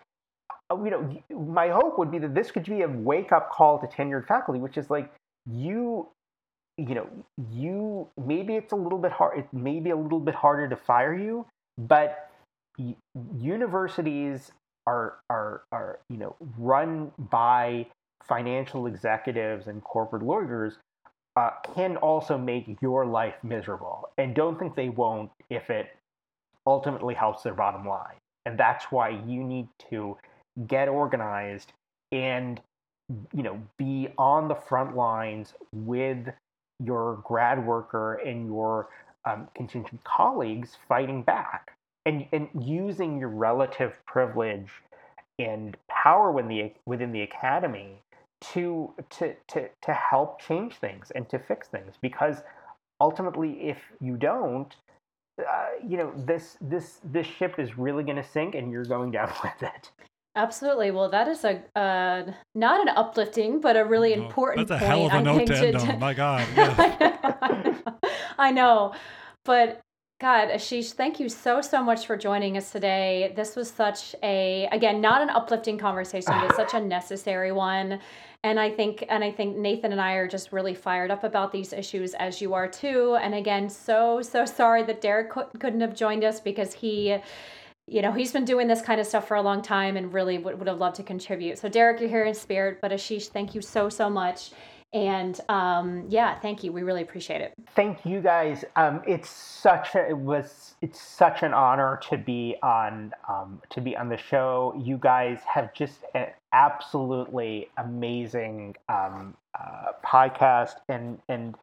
uh, you know, my hope would be that this could be a wake up call to tenured faculty, which is like you, you know, you maybe it's a little bit hard, it may be a little bit harder to fire you, but universities are are are you know run by financial executives and corporate lawyers uh, can also make your life miserable, and don't think they won't if it ultimately helps their bottom line. And that's why you need to get organized, and you know be on the front lines with your grad worker and your um, contingent colleagues fighting back and, and using your relative privilege and power within the, within the academy to, to, to, to help change things and to fix things. Because ultimately, if you don't, uh, you know this this this ship is really going to sink, and you're going down with it. Absolutely. Well, that is a uh, not an uplifting, but a really no, important. That's a point, hell of a I note to end on. My God. Yes. I know, but God, Asheesh, thank you so so much for joining us today. This was such a again not an uplifting conversation, but such a necessary one. And I think and I think Nathan and I are just really fired up about these issues as you are too. And again, so so sorry that Derek couldn't have joined us because he you know, he's been doing this kind of stuff for a long time and really would, would have loved to contribute. So, Derek, you're here in spirit, but Asheesh, thank you so, so much. And um, yeah, thank you. We really appreciate it. Thank you guys. Um, it's such a, it was it's such an honor to be on um, to be on the show. You guys have just an absolutely amazing um, uh, podcast, and and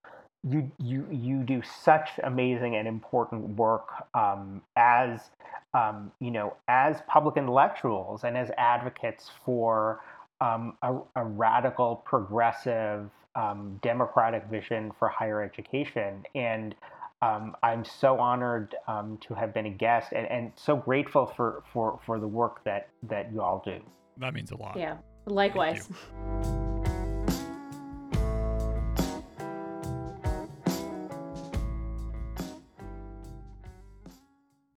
you you you do such amazing and important work um, as um, you know as public intellectuals and as advocates for um, a, a, radical progressive um, democratic vision for higher education and Um, I'm so honored um, to have been a guest and, and so grateful for, for, for the work that, that you all do. That means a lot. Yeah, likewise.